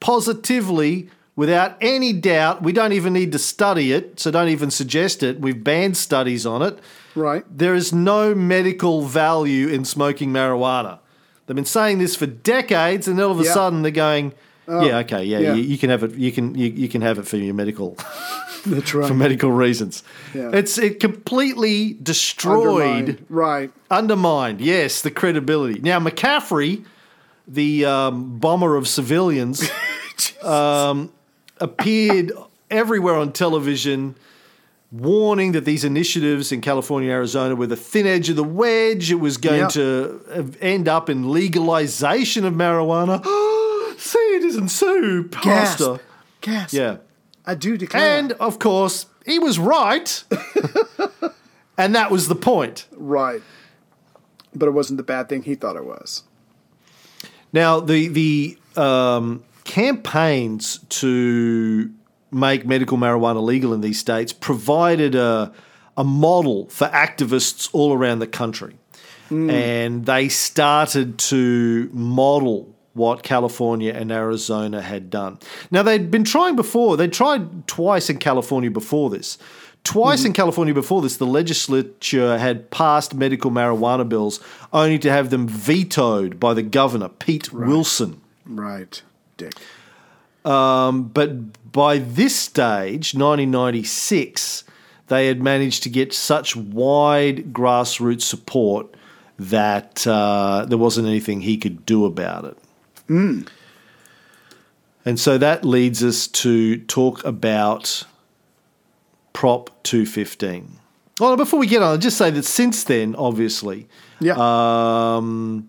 positively, without any doubt. We don't even need to study it, so don't even suggest it. We've banned studies on it. Right. There is no medical value in smoking marijuana. They've been saying this for decades, and all of a sudden they're going, "Yeah, okay, yeah, yeah. You, you can have it. You can you, you can have it for your medical That's right. for medical reasons." Yeah. It's it completely destroyed Undermined. Right. undermined, yes, the credibility. Now, McCaffrey, the um, bomber of civilians, um, appeared everywhere on television warning that these initiatives in California, Arizona were the thin edge of the wedge. It was going Yeah. to uh, end up in legalization of marijuana. See, it isn't so, Gasp. Pastor. Gasp. Yeah. I do declare. And, of course, he was right. and that was the point. right. But it wasn't the bad thing he thought it was. Now, the the um, campaigns to make medical marijuana legal in these states provided a a model for activists all around the country, and they started to model what California and Arizona had done. Now they'd been trying before. They tried twice in California before this. Twice in California before this, the legislature had passed medical marijuana bills only to have them vetoed by the governor, Pete Wilson. Right. Dick. But by this stage, 1996, they had managed to get such wide grassroots support that uh, there wasn't anything he could do about it. And so that leads us to talk about Prop 215. Well, before we get on, I'll just say that since then, obviously, Yeah. um,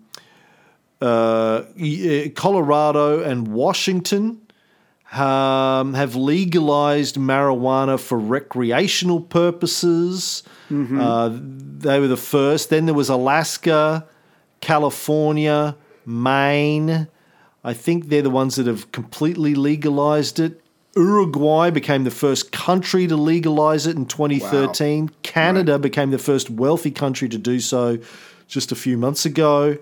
uh, uh, Colorado and Washington um, have legalized marijuana for recreational purposes. Uh, they were the first. Then there was Alaska, California, Maine. I think they're the ones that have completely legalized it. Uruguay became the first country to legalize it in 2013. Canada became the first wealthy country to do so just a few months ago.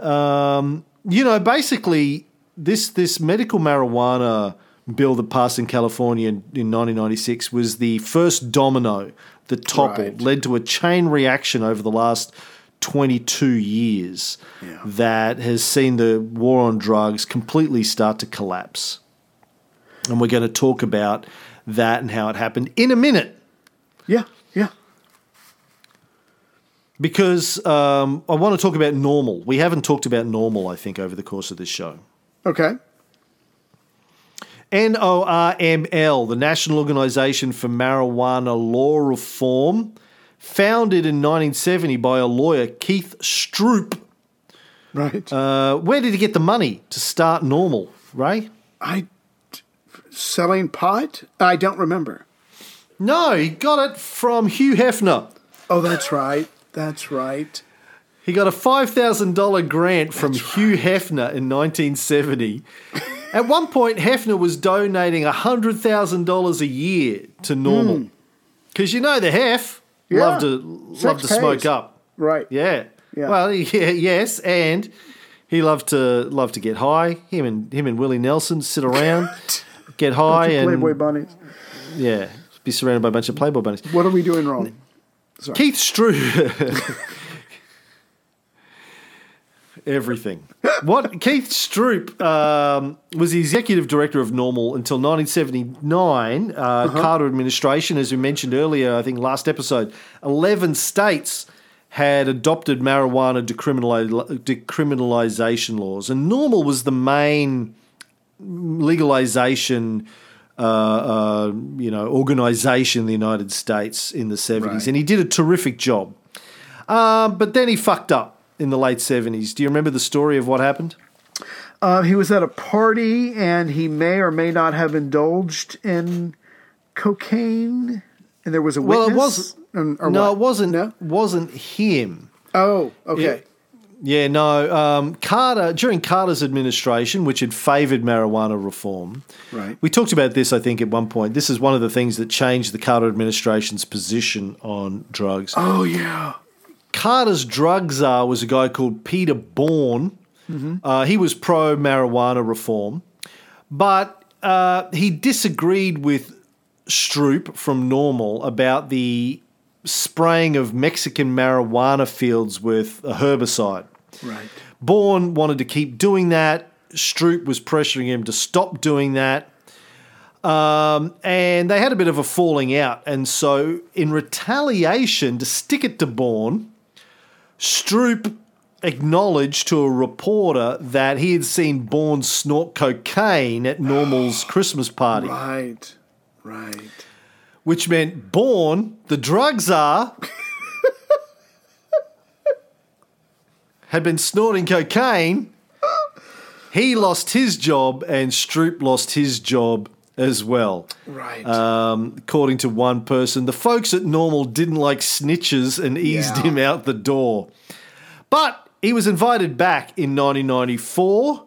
Um, you know, basically, this this medical marijuana bill that passed in California in, in 1996 was the first domino that toppled, Right. led to a chain reaction over the last 22 years that has seen the war on drugs completely start to collapse. And we're going to talk about that and how it happened in a minute Yeah. Yeah. because um, I want to talk about NORML. We haven't talked about NORML, I think, over the course of this show. Okay. NORML, the National Organization for Marijuana Law Reform, founded in 1970 by a lawyer, Keith Stroup. Right. Uh, where did he get the money to start NORML, Ray? I selling pot? I don't remember. No, he got it from Hugh Hefner. Oh, that's right. That's right. He got a $5,000 grant from Hugh Hefner in 1970. At one point, Hefner was donating $100,000 a year to NORML. Because you know the Hef Hmm. Yeah. love to, Sex love to smoke up. Right. Yeah. Yeah. Well, yeah, yes, and he loved to love to get high. Him and him and Willie Nelson sit around, get high, and Playboy bunnies. yeah, be surrounded by a bunch of Playboy bunnies. What are we doing wrong? Keith Stroup. Everything. What Keith Stroup um, was the executive director of NORML until 1979. Uh, Carter administration, as we mentioned earlier, I think last episode, 11 states had adopted marijuana decriminali- decriminalization laws, and NORML was the main legalization uh, uh, you know, organization in the United States in the 70s. Right. And he did a terrific job. Um, but then he fucked up in the late 70s. Do you remember the story of what happened? Uh, he was at a party and he may or may not have indulged in cocaine. And there was a witness. Well, it was Um, or no, what? it wasn't. No. wasn't him. Oh, okay. Yeah, no. Um, Carter during Carter's administration, which had favoured marijuana reform, Right. We talked about this, I think, at one point. This is one of the things that changed the Carter administration's position on drugs. Oh yeah. Carter's drug czar was a guy called Peter Bourne. Uh, he was pro marijuana reform, but uh, he disagreed with Stroup from NORML about the spraying of Mexican marijuana fields with a herbicide. Right. Bourne wanted to keep doing that. Stroup was pressuring him to stop doing that. Um, and they had a bit of a falling out. And so, in retaliation, to stick it to Bourne, Stroup acknowledged to a reporter that he had seen Bourne snort cocaine at NORML's Christmas party, Right. Right. which meant Bourne, the drug czar, had been snorting cocaine. He lost his job, and Stroup lost his job as well. Right. Um, according to one person, the folks at NORML didn't like snitches and eased Yeah. him out the door. But he was invited back in 1994.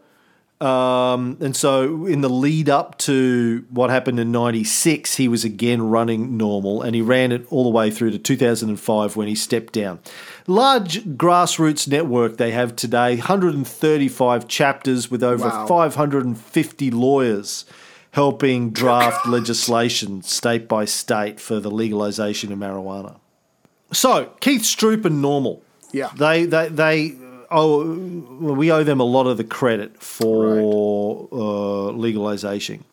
Um, and so, in the lead up to what happened in 96, he was again running NORML and he ran it all the way through to 2005 when he stepped down. Large grassroots network they have today 135 chapters with over Wow. 550 lawyers helping draft legislation state by state for the legalization of marijuana. So, Keith Stroup and NORML. Yeah. They, they, they, oh, we owe them a lot of the credit for uh, legalization.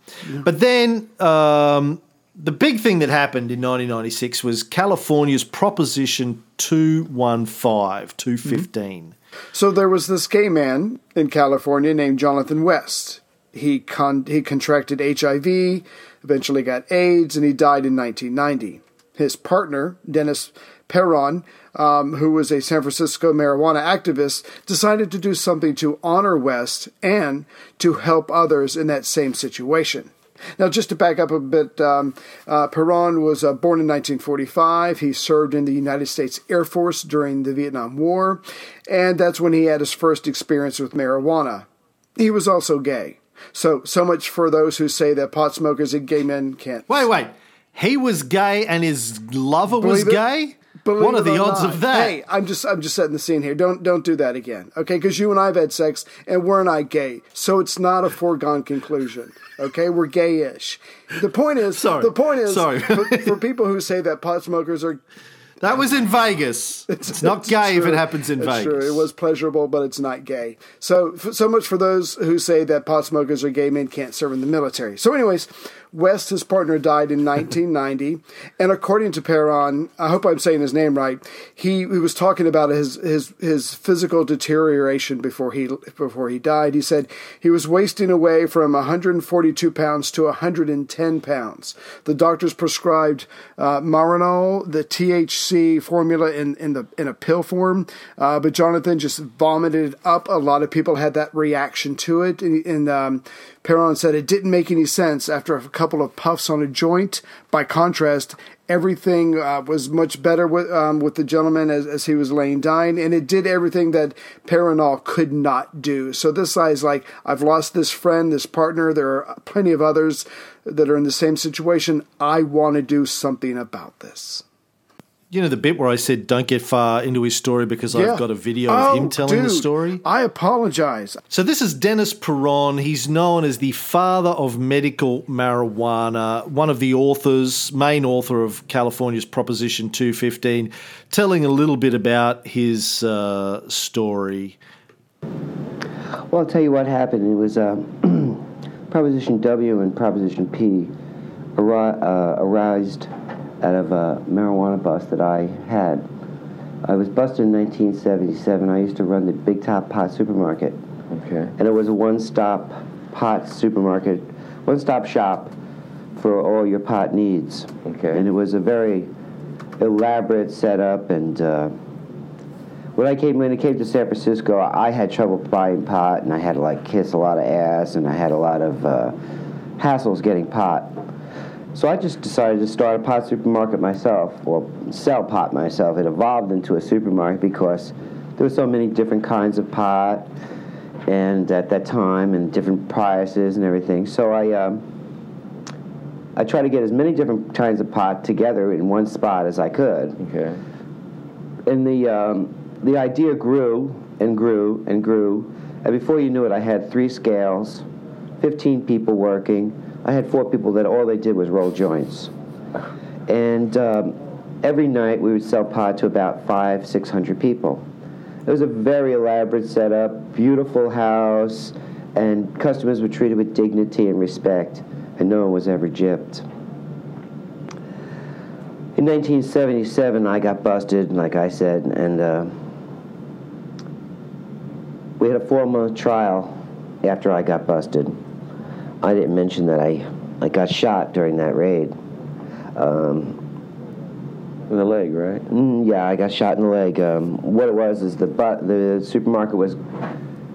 But then um, the big thing that happened in 1996 was California's Proposition 215, 215. So there was this gay man in California named Jonathan West. He con- he contracted HIV, eventually got AIDS, and he died in 1990. His partner, Dennis Peron, um, who was a San Francisco marijuana activist, decided to do something to honor West and to help others in that same situation. Now, just to back up a bit, um, uh, Peron was uh, born in 1945. He served in the United States Air Force during the Vietnam War, and that's when he had his first experience with marijuana. He was also gay. So, so much for those who say that pot smokers and gay men can't. Wait, wait. He was gay and his lover was Believe it- gay? Believe What are the odds not. of that? Hey, I'm just I'm just setting the scene here. Don't don't do that again, okay? Because you and I have had sex, and we're not gay, so it's not a foregone conclusion. Okay, we're gayish. The point is, Sorry. the point is, Sorry. for, for people who say that pot smokers are That was in Vegas. It's, not It's gay if it happens in It's Vegas. True. It was pleasurable, but it's not gay. So, so much for those who say that pot smokers or gay men can't serve in the military. So, anyways, West, his partner, died in 1990, and according to Peron, I hope I'm saying his name right. He, he was talking about his his his physical deterioration before he before he died. He said he was wasting away from 142 pounds to 110 pounds. The doctors prescribed uh, Marinol, the THC formula in, in the in a pill form, uh, but Jonathan just vomited it up. A lot of people had that reaction to it, and, and um, Peron said it didn't make any sense after a couple of puffs on a joint. By contrast, everything uh, was much better with um, with the gentleman as, as he was laying dying, and it did everything that Marinol could not do. So this guy's like, I've lost this friend, this partner. There are plenty of others that are in the same situation. I want to do something about this. You know the bit where I said don't get far into his story because Yeah. I've got a video Oh, of him telling the story? I apologize. So this is Dennis Peron. He's known as the father of medical marijuana, one of the authors, main author of California's Proposition 215, telling a little bit about his uh, story. Well, I'll tell you what happened. It was uh, Proposition W and Proposition P ari- uh, arised out of a marijuana bust that I had. I was busted in 1977. I used to run the Big Top Pot Supermarket. Okay. And it was a one-stop pot supermarket, one-stop shop for all your pot needs. Okay. And it was a very elaborate setup and uh, when I came when it came to San Francisco, I had trouble buying pot, and I had to like kiss a lot of ass, and I had a lot of uh, hassles getting pot. So I just decided to start a pot supermarket myself, or sell pot myself. It evolved into a supermarket because there were so many different kinds of pot, and at that time, and different prices and everything. So I, um, I tried to get as many different kinds of pot together in one spot as I could. Okay. And the um, the idea grew and grew and grew, and before you knew it, I had three scales, 15 people working. I had four people that all they did was roll joints. And um, every night we would sell pot to about five, six hundred people. It was a very elaborate setup, beautiful house, and customers were treated with dignity and respect, and no one was ever gypped. In 1977, I got busted, like I said, and uh, we had a four-month trial after I got busted. I didn't mention that I, I got shot during that raid. Um, In the leg, right? Mm, yeah, I got shot in the leg. Um, what it was is the bu- the supermarket was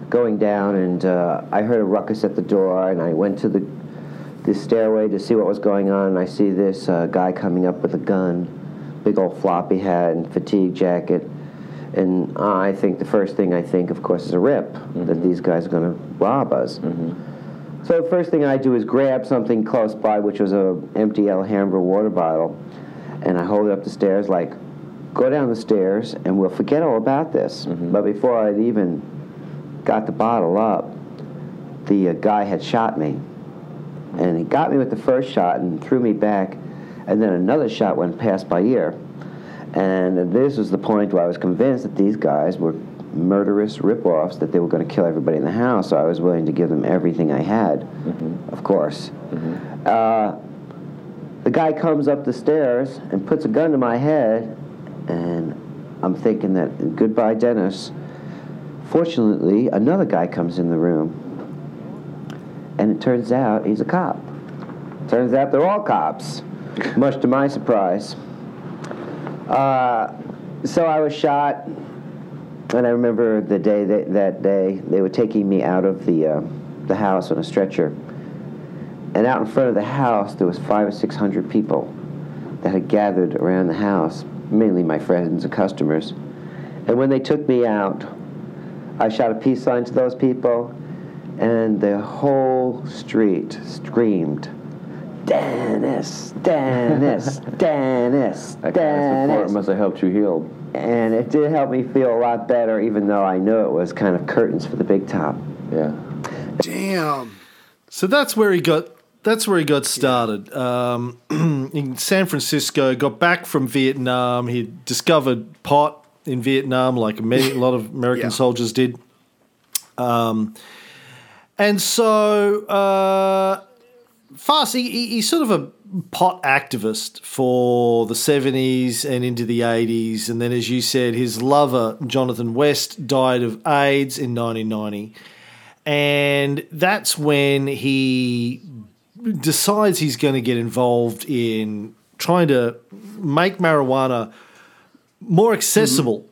going down, and uh, I heard a ruckus at the door, and I went to the the stairway to see what was going on, and I see this uh, guy coming up with a gun, big old floppy hat and fatigue jacket, and I think the first thing I think, of course, is a rip that these guys are going to rob us. So the first thing I do is grab something close by, which was a empty Alhambra water bottle, and I hold it up the stairs like, go down the stairs and we'll forget all about this. But before I'd even got the bottle up, the uh, guy had shot me. And he got me with the first shot and threw me back, and then another shot went past my ear. And this was the point where I was convinced that these guys were murderous rip-offs, that they were going to kill everybody in the house, so I was willing to give them everything I had, of course. Uh, the guy comes up the stairs and puts a gun to my head, and I'm thinking that goodbye, Dennis. Fortunately, another guy comes in the room, and it turns out he's a cop. Turns out they're all cops, much to my surprise. Uh, so I was shot, and I remember the day that, that day they were taking me out of the uh, the house on a stretcher, and out in front of the house there was five or six hundred people that had gathered around the house, mainly my friends and customers. And when they took me out, I shot a peace sign to those people, and the whole street screamed, Dennis, Dennis, Dennis, That kind of support Dennis. must have helped you heal. And it did help me feel a lot better, even though I knew it was kind of curtains for the big top. Yeah. Damn. So that's where he got. That's where he got started. Um, in San Francisco, got back from Vietnam. He discovered pot in Vietnam, like many, a lot of American Yeah. soldiers did. Um, and so, uh, fast. He, he, he's sort of a pot activist for the 70s and into the 80s. And then, as you said, his lover, Jonathan West, died of AIDS in 1990. And that's when he decides he's going to get involved in trying to make marijuana more accessible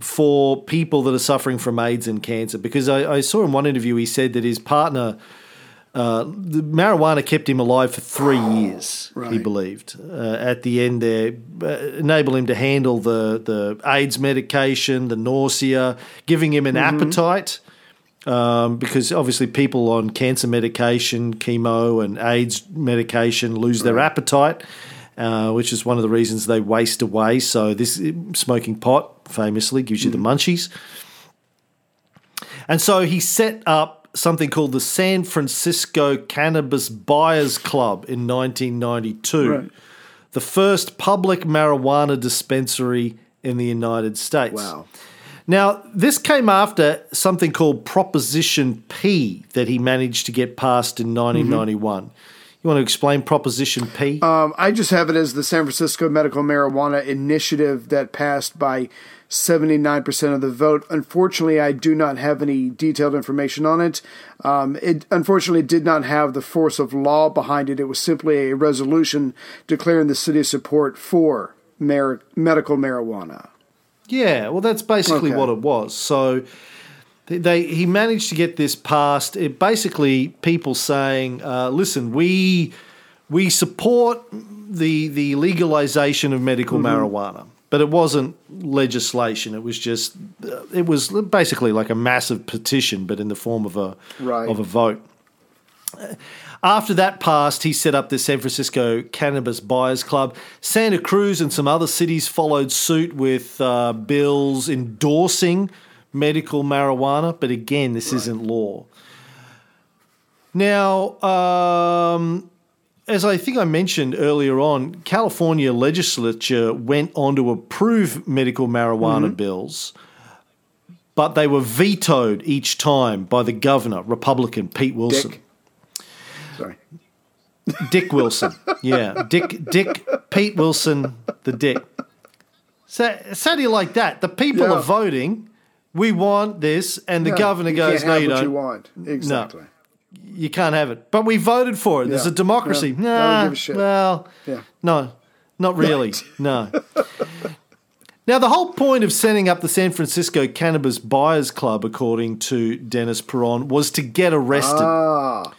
for people that are suffering from AIDS and cancer. Because I, I saw in one interview he said that his partner, uh, the marijuana kept him alive for three years. He believed uh, at the end there, uh, enable him to handle the the AIDS medication, the nausea, giving him an appetite. Um, because obviously people on cancer medication, chemo, and AIDS medication lose their appetite, uh, which is one of the reasons they waste away. So this smoking pot famously gives you the munchies. And so he set up something called the San Francisco Cannabis Buyers Club in 1992, Right. the first public marijuana dispensary in the United States. Wow. Now, this came after something called Proposition P that he managed to get passed in 1991. You want to explain Proposition P? Um, I just have it as the San Francisco Medical Marijuana Initiative that passed by 79% of the vote. Unfortunately, I do not have any detailed information on it. Um, it unfortunately did not have the force of law behind it. It was simply a resolution declaring the city's support for medical marijuana. Yeah, well, that's basically Okay. what it was. So they, they he managed to get this passed. It basically people saying, uh, "Listen, we we support the the legalization of medical marijuana, but it wasn't legislation. It was just it was basically like a massive petition, but in the form of a Right. of a vote. After that passed, he set up the San Francisco Cannabis Buyers Club. Santa Cruz and some other cities followed suit with uh, bills endorsing medical marijuana, but again, this isn't law. Now, um, as I think I mentioned earlier on, California legislature went on to approve medical marijuana mm-hmm. bills, but they were vetoed each time by the governor, Republican Pete Wilson. Dick. Sorry. Dick Wilson. Yeah, Dick Dick Pete Wilson, the Dick. So, how do you like that? The people Yeah. are voting. We want this, and the Yeah, governor goes, "No, you what don't. You want exactly. You can't have it." But we voted for it. There's a democracy. Yeah. Nah, give a shit. well, Yeah. no, not really. No. Now, the whole point of setting up the San Francisco Cannabis Buyers Club, according to Dennis Peron, was to get arrested. Ah,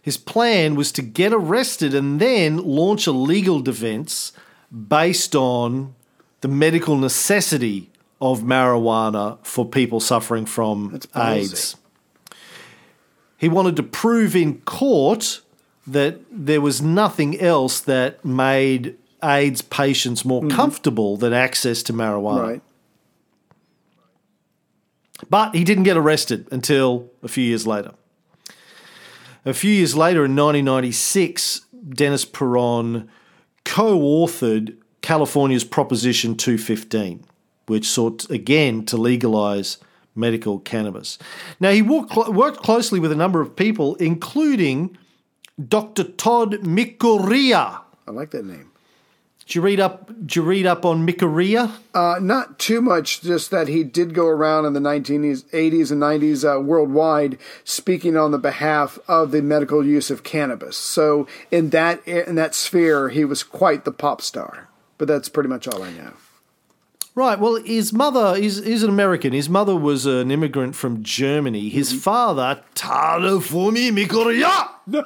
His plan was to get arrested and then launch a legal defense based on the medical necessity of marijuana for people suffering from AIDS. He wanted to prove in court that there was nothing else that made AIDS patients more mm. comfortable than access to marijuana. right. But he didn't get arrested until a few years later. A few years later, in 1996, Dennis Peron co authored California's Proposition 215, which sought again to legalize medical cannabis. Now, he worked, cl- worked closely with a number of people, including Dr. Todd Mikuriya. I like that name. Did you read up? Did you read up on Mikuriya? Uh, not too much, just that he did go around in the 1980s and 90s uh, worldwide speaking on the behalf of the medical use of cannabis. So in that in that sphere, he was quite the pop star. But that's pretty much all I know. Right. Well, his mother is is an American. His mother was an immigrant from Germany. His Mm-hmm. father, Mikuriya, No,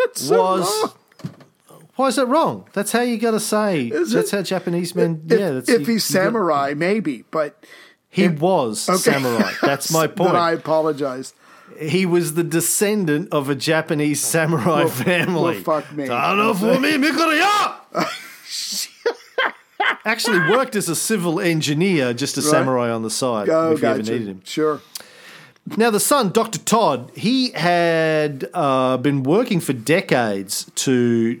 it's so was. wrong. Why is that wrong? That's how you got to say. Is that's it? how Japanese men. If, yeah. That's, if you- he's you got- samurai, maybe, but he was samurai. That's my point. then I apologize. he was the descendant of a Japanese samurai family. well, fuck me. Tadafumi Mikuriya. Actually worked as a civil engineer, just a samurai on the side. If you ever needed him. Sure. Now, the son, Dr. Todd, he had uh, been working for decades to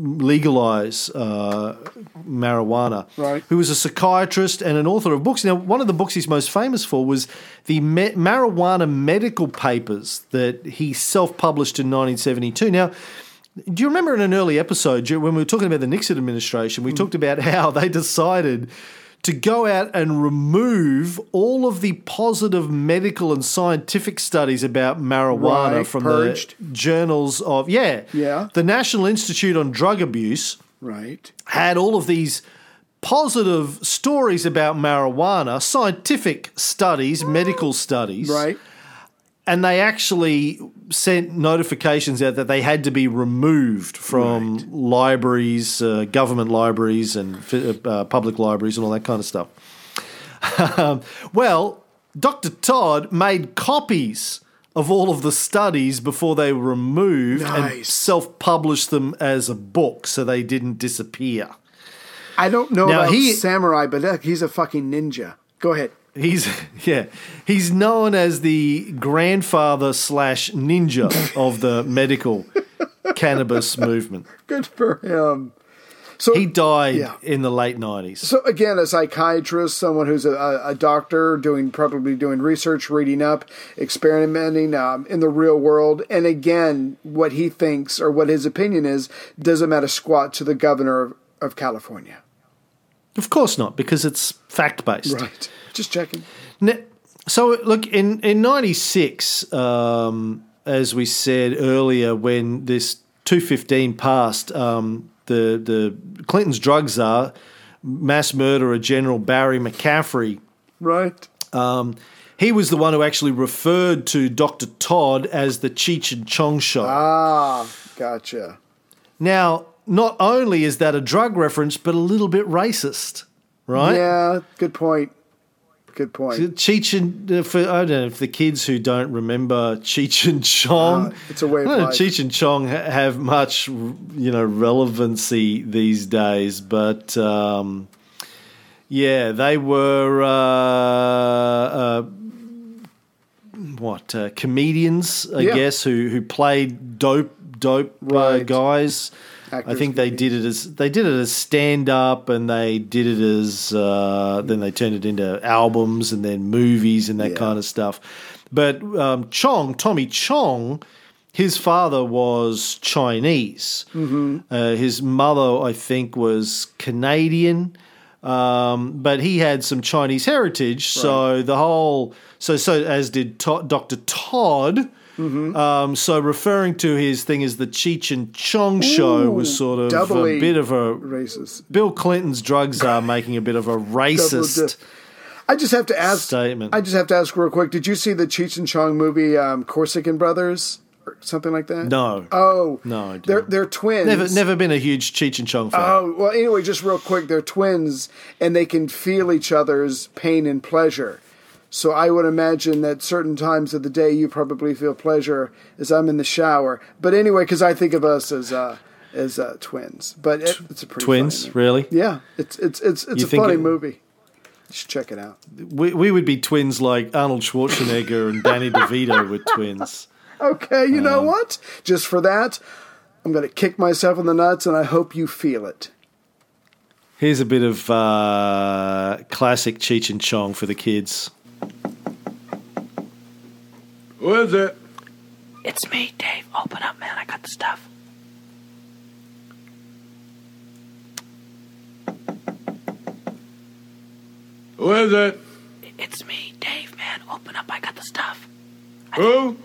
legalize uh, marijuana. Right. Who was a psychiatrist and an author of books. Now, one of the books he's most famous for was the me- marijuana medical papers that he self published in 1972. Now, do you remember in an early episode when we were talking about the Nixon administration, Mm. we talked about how they decided to go out and remove all of the positive medical and scientific studies about marijuana Right, from purged. the journals of yeah Yeah. the National Institute on Drug Abuse Right. had all of these positive stories about marijuana, scientific studies, medical studies, Right. And they actually sent notifications out that they had to be removed from libraries, uh, government libraries, and uh, public libraries, and all that kind of stuff. Um, well, Dr. Todd made copies of all of the studies before they were removed and Nice. self published them as a book so they didn't disappear. I don't know Now, about he- samurai, but uh, he's a fucking ninja. Go ahead. He's yeah, he's known as the grandfather slash ninja of the medical cannabis movement. Good for him. So He died Yeah. in the late nineties. So again, a psychiatrist, someone who's a, a, doctor, doing probably doing research, reading up, experimenting um, in the real world, and again, what he thinks or what his opinion is doesn't matter squat to the governor of, of California. Of course not, because it's fact based. Right. Just checking. Ne- So, look, in, in 96, um, as we said earlier, when this 215 passed, um, the, the Clinton's drug czar, mass murderer General Barry McCaffrey, Right. um, he was the one who actually referred to Dr. Todd as the Cheech and Chong show. Ah, gotcha. Now, not only is that a drug reference, but a little bit racist, right? Yeah, good point. Good point. Cheech and uh, for I don't know if the kids who don't remember Cheech and Chong, Uh, it's a way of I don't know life. Cheech and Chong have much you know relevancy these days, but um, yeah, they were uh, uh, what uh, comedians, I Yeah. guess, who who played dope dope uh, Right. guys. I think they did it as they did it as stand up, and they did it as uh, then they turned it into albums and then movies and that Yeah. kind of stuff. But um, Chong, Tommy Chong, his father was Chinese. Mm-hmm. Uh, his mother, I think, was Canadian, um, but he had some Chinese heritage. So the whole so so as did To- Dr. Todd. Mm-hmm. Um, so referring to his thing as the Cheech and Chong show was sort of a bit of a Racist. Bill Clinton's drug czar making a bit of a racist. I just have to ask. Statement. I just have to ask real quick. Did you see the Cheech and Chong movie, um, Corsican Brothers, or something like that? No. Oh No, I They're they're twins. Never, never been a huge Cheech and Chong fan. Oh well. Anyway, just real quick, they're twins, and they can feel each other's pain and pleasure. So I would imagine that certain times of the day you probably feel pleasure as I'm in the shower. But anyway, because I think of us as uh, as uh, twins. But it, it's a pretty Twins, really? Yeah, it's it's it's it's You a funny it- movie. You should check it out. We, we would be twins like Arnold Schwarzenegger and Danny DeVito were twins. Okay, you Um, know what? Just for that, I'm going to kick myself in the nuts, and I hope you feel it. Here's a bit of uh, classic Cheech and Chong for the kids. Who is it? It's me, Dave. Open up, man. I got the stuff. Who is it? It's me, Dave, man. Open up. I got the stuff. Who?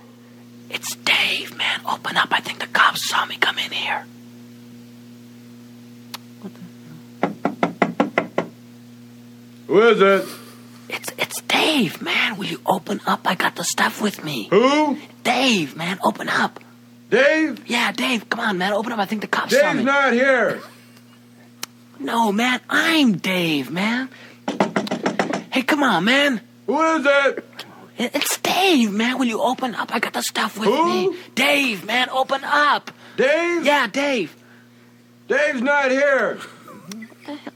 It's Dave, man. Open up. I think the cops saw me come in here. What the hell? Who is it? It's it's Dave, man. Will you open up? I got the stuff with me. Who? Dave, man. Open up. Dave? Yeah, Dave. Come on, man. Open up. I think the cops saw Dave's me. not here. No, man. I'm Dave, man. Hey, come on, man. Who is it? It- It's Dave, man. Will you open up? I got the stuff with Who? me. Dave, man. Open up. Dave? Yeah, Dave. Dave's not here.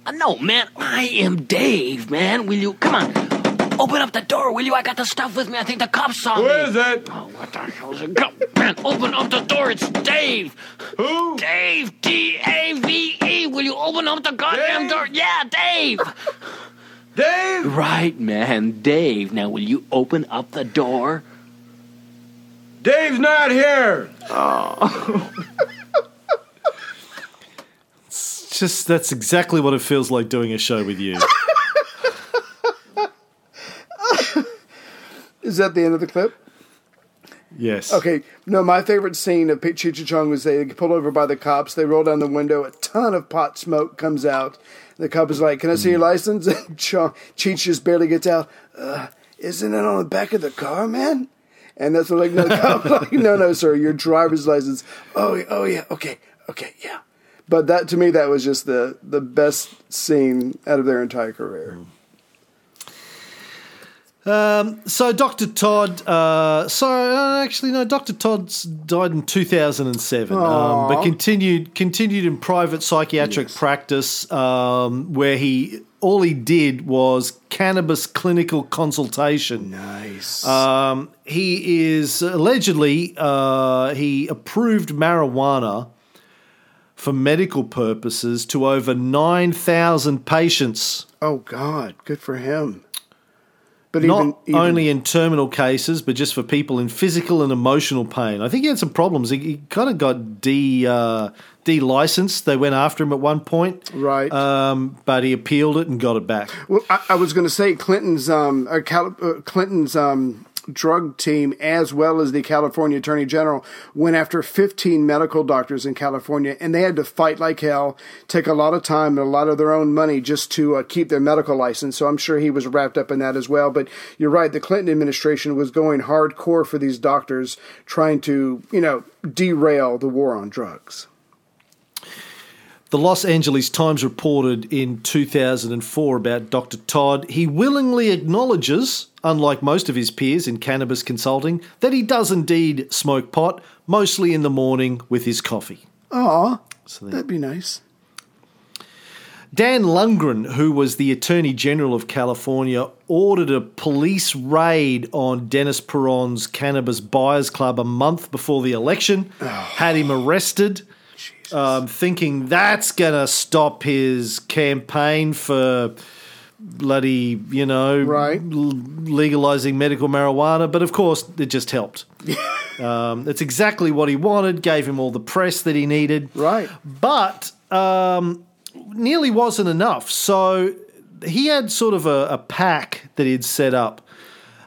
Uh, no, man, I am Dave, man. Will you come on? Open up the door, will you? I got the stuff with me. I think the cops saw Who me. is it? Oh, what the hell is it? Go, man, open up the door. It's Dave. Who? Dave, D A V E. Will you open up the goddamn Dave? door? Yeah, Dave. Dave? Right, man, Dave. Now, will you open up the door? Dave's not here. It's just that's exactly what it feels like doing a show with you. Is that the end of the clip? Yes. Okay, no, my favorite scene of Cheech and Chong was they get pulled over by the cops. They roll down the window. A ton of pot smoke comes out. The cop is like, "Can I see your license?" And Chong, Cheech just barely gets out. Uh, isn't it on the back of the car, man? And that's what like no, the cop like, no, no, sir, your driver's license. Oh, oh yeah, okay, okay, yeah. But that to me, that was just the the best scene out of their entire career. Um, so Dr. Todd, uh, so uh, actually no, Dr. Todd's died in 2007, um, but continued continued in private psychiatric practice, um, where he all he did was cannabis clinical consultation. Nice. Um, he is allegedly uh, he approved marijuana for medical purposes to over nine thousand patients. oh God, good for him. But Not even, even only in terminal cases, but just for people in physical and emotional pain. I think he had some problems. He, he kind of got de uh, de licensed. They went after him at one point, Right. Um, but he appealed it and got it back. Well, I, I was going to say Clinton's um, uh, Clinton's um, drug team, as well as the California Attorney General, went after 15 medical doctors in California, and they had to fight like hell, take a lot of time and a lot of their own money just to uh, keep their medical license. So I'm sure he was wrapped up in that as well. But you're right, the Clinton administration was going hardcore for these doctors, trying to you know derail the war on drugs. The Los Angeles Times reported in 2004 about Dr. Todd. He willingly acknowledges, unlike most of his peers in cannabis consulting, that he does indeed smoke pot, mostly in the morning with his coffee. Aw, So that'd be nice. Dan Lungren, who was the Attorney General of California, ordered a police raid on Dennis Peron's Cannabis Buyers Club a month before the election, had him arrested, um, thinking that's going to stop his campaign for bloody, you know, Right. l- legalizing medical marijuana. But of course, it just helped. um, it's exactly what he wanted, gave him all the press that he needed Right. but um, nearly wasn't enough. So he had sort of a, a pack that he'd set up,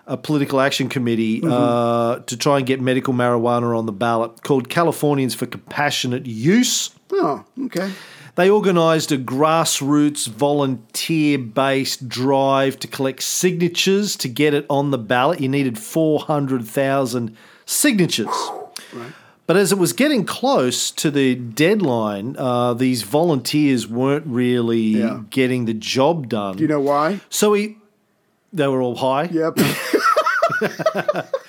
a political action committee uh, to try and get medical marijuana on the ballot called Californians for Compassionate Use. Oh, okay. They organised a grassroots, volunteer based drive to collect signatures to get it on the ballot. You needed 400,000 signatures. But as it was getting close to the deadline, uh, these volunteers weren't really Yeah. getting the job done. Do you know why? so he, they were all high. Yep.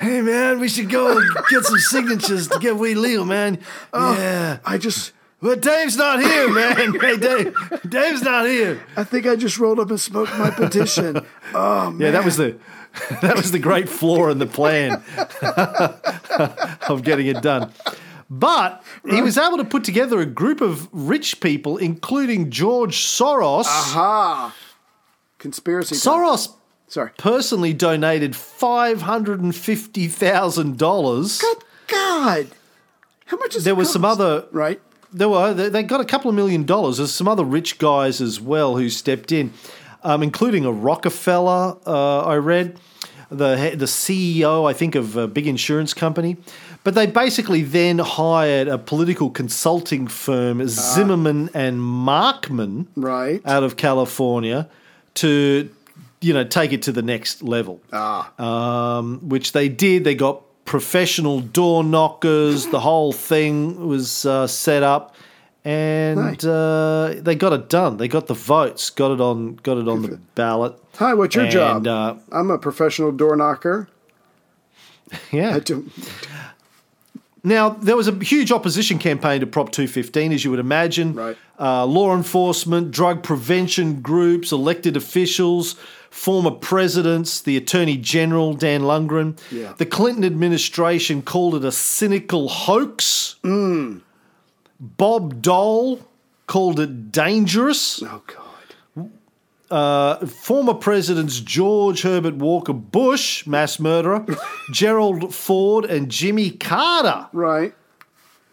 Hey man, we should go get some signatures to get weed legal, man. yeah. I just, But Dave's not here, man. Hey, Dave. Dave's not here. I think I just rolled up and smoked my petition. Oh, man. Yeah, that was the that was the great flaw in the plan of getting it done. But he was able to put together a group of rich people, including George Soros. Aha. Conspiracy. Soros Sorry. personally donated five hundred and fifty thousand dollars. Good God. How much is There was some other Right. There were. They got a couple of million dollars. There's some other rich guys as well who stepped in, um, including a Rockefeller. Uh, I read the the CEO, I think, of a big insurance company. But they basically then hired a political consulting firm, Zimmerman and Markman, Right. out of California, to you know take it to the next level Ah. um, which they did. They got professional door knockers. The whole thing was uh, set up, and uh, they got it done. They got the votes. Got it on. Got it on the ballot. Hi, what's your And, job? uh, I'm a professional door knocker. Yeah. Now, there was a huge opposition campaign to Prop 215, as you would imagine. Right. Uh, law enforcement, drug prevention groups, elected officials, former presidents, the Attorney General, Dan Lungren. Yeah. The Clinton administration called it a cynical hoax. Mm. Bob Dole called it dangerous. oh, God. Former presidents George Herbert Walker Bush, mass murderer, Gerald Ford, and Jimmy Carter Right.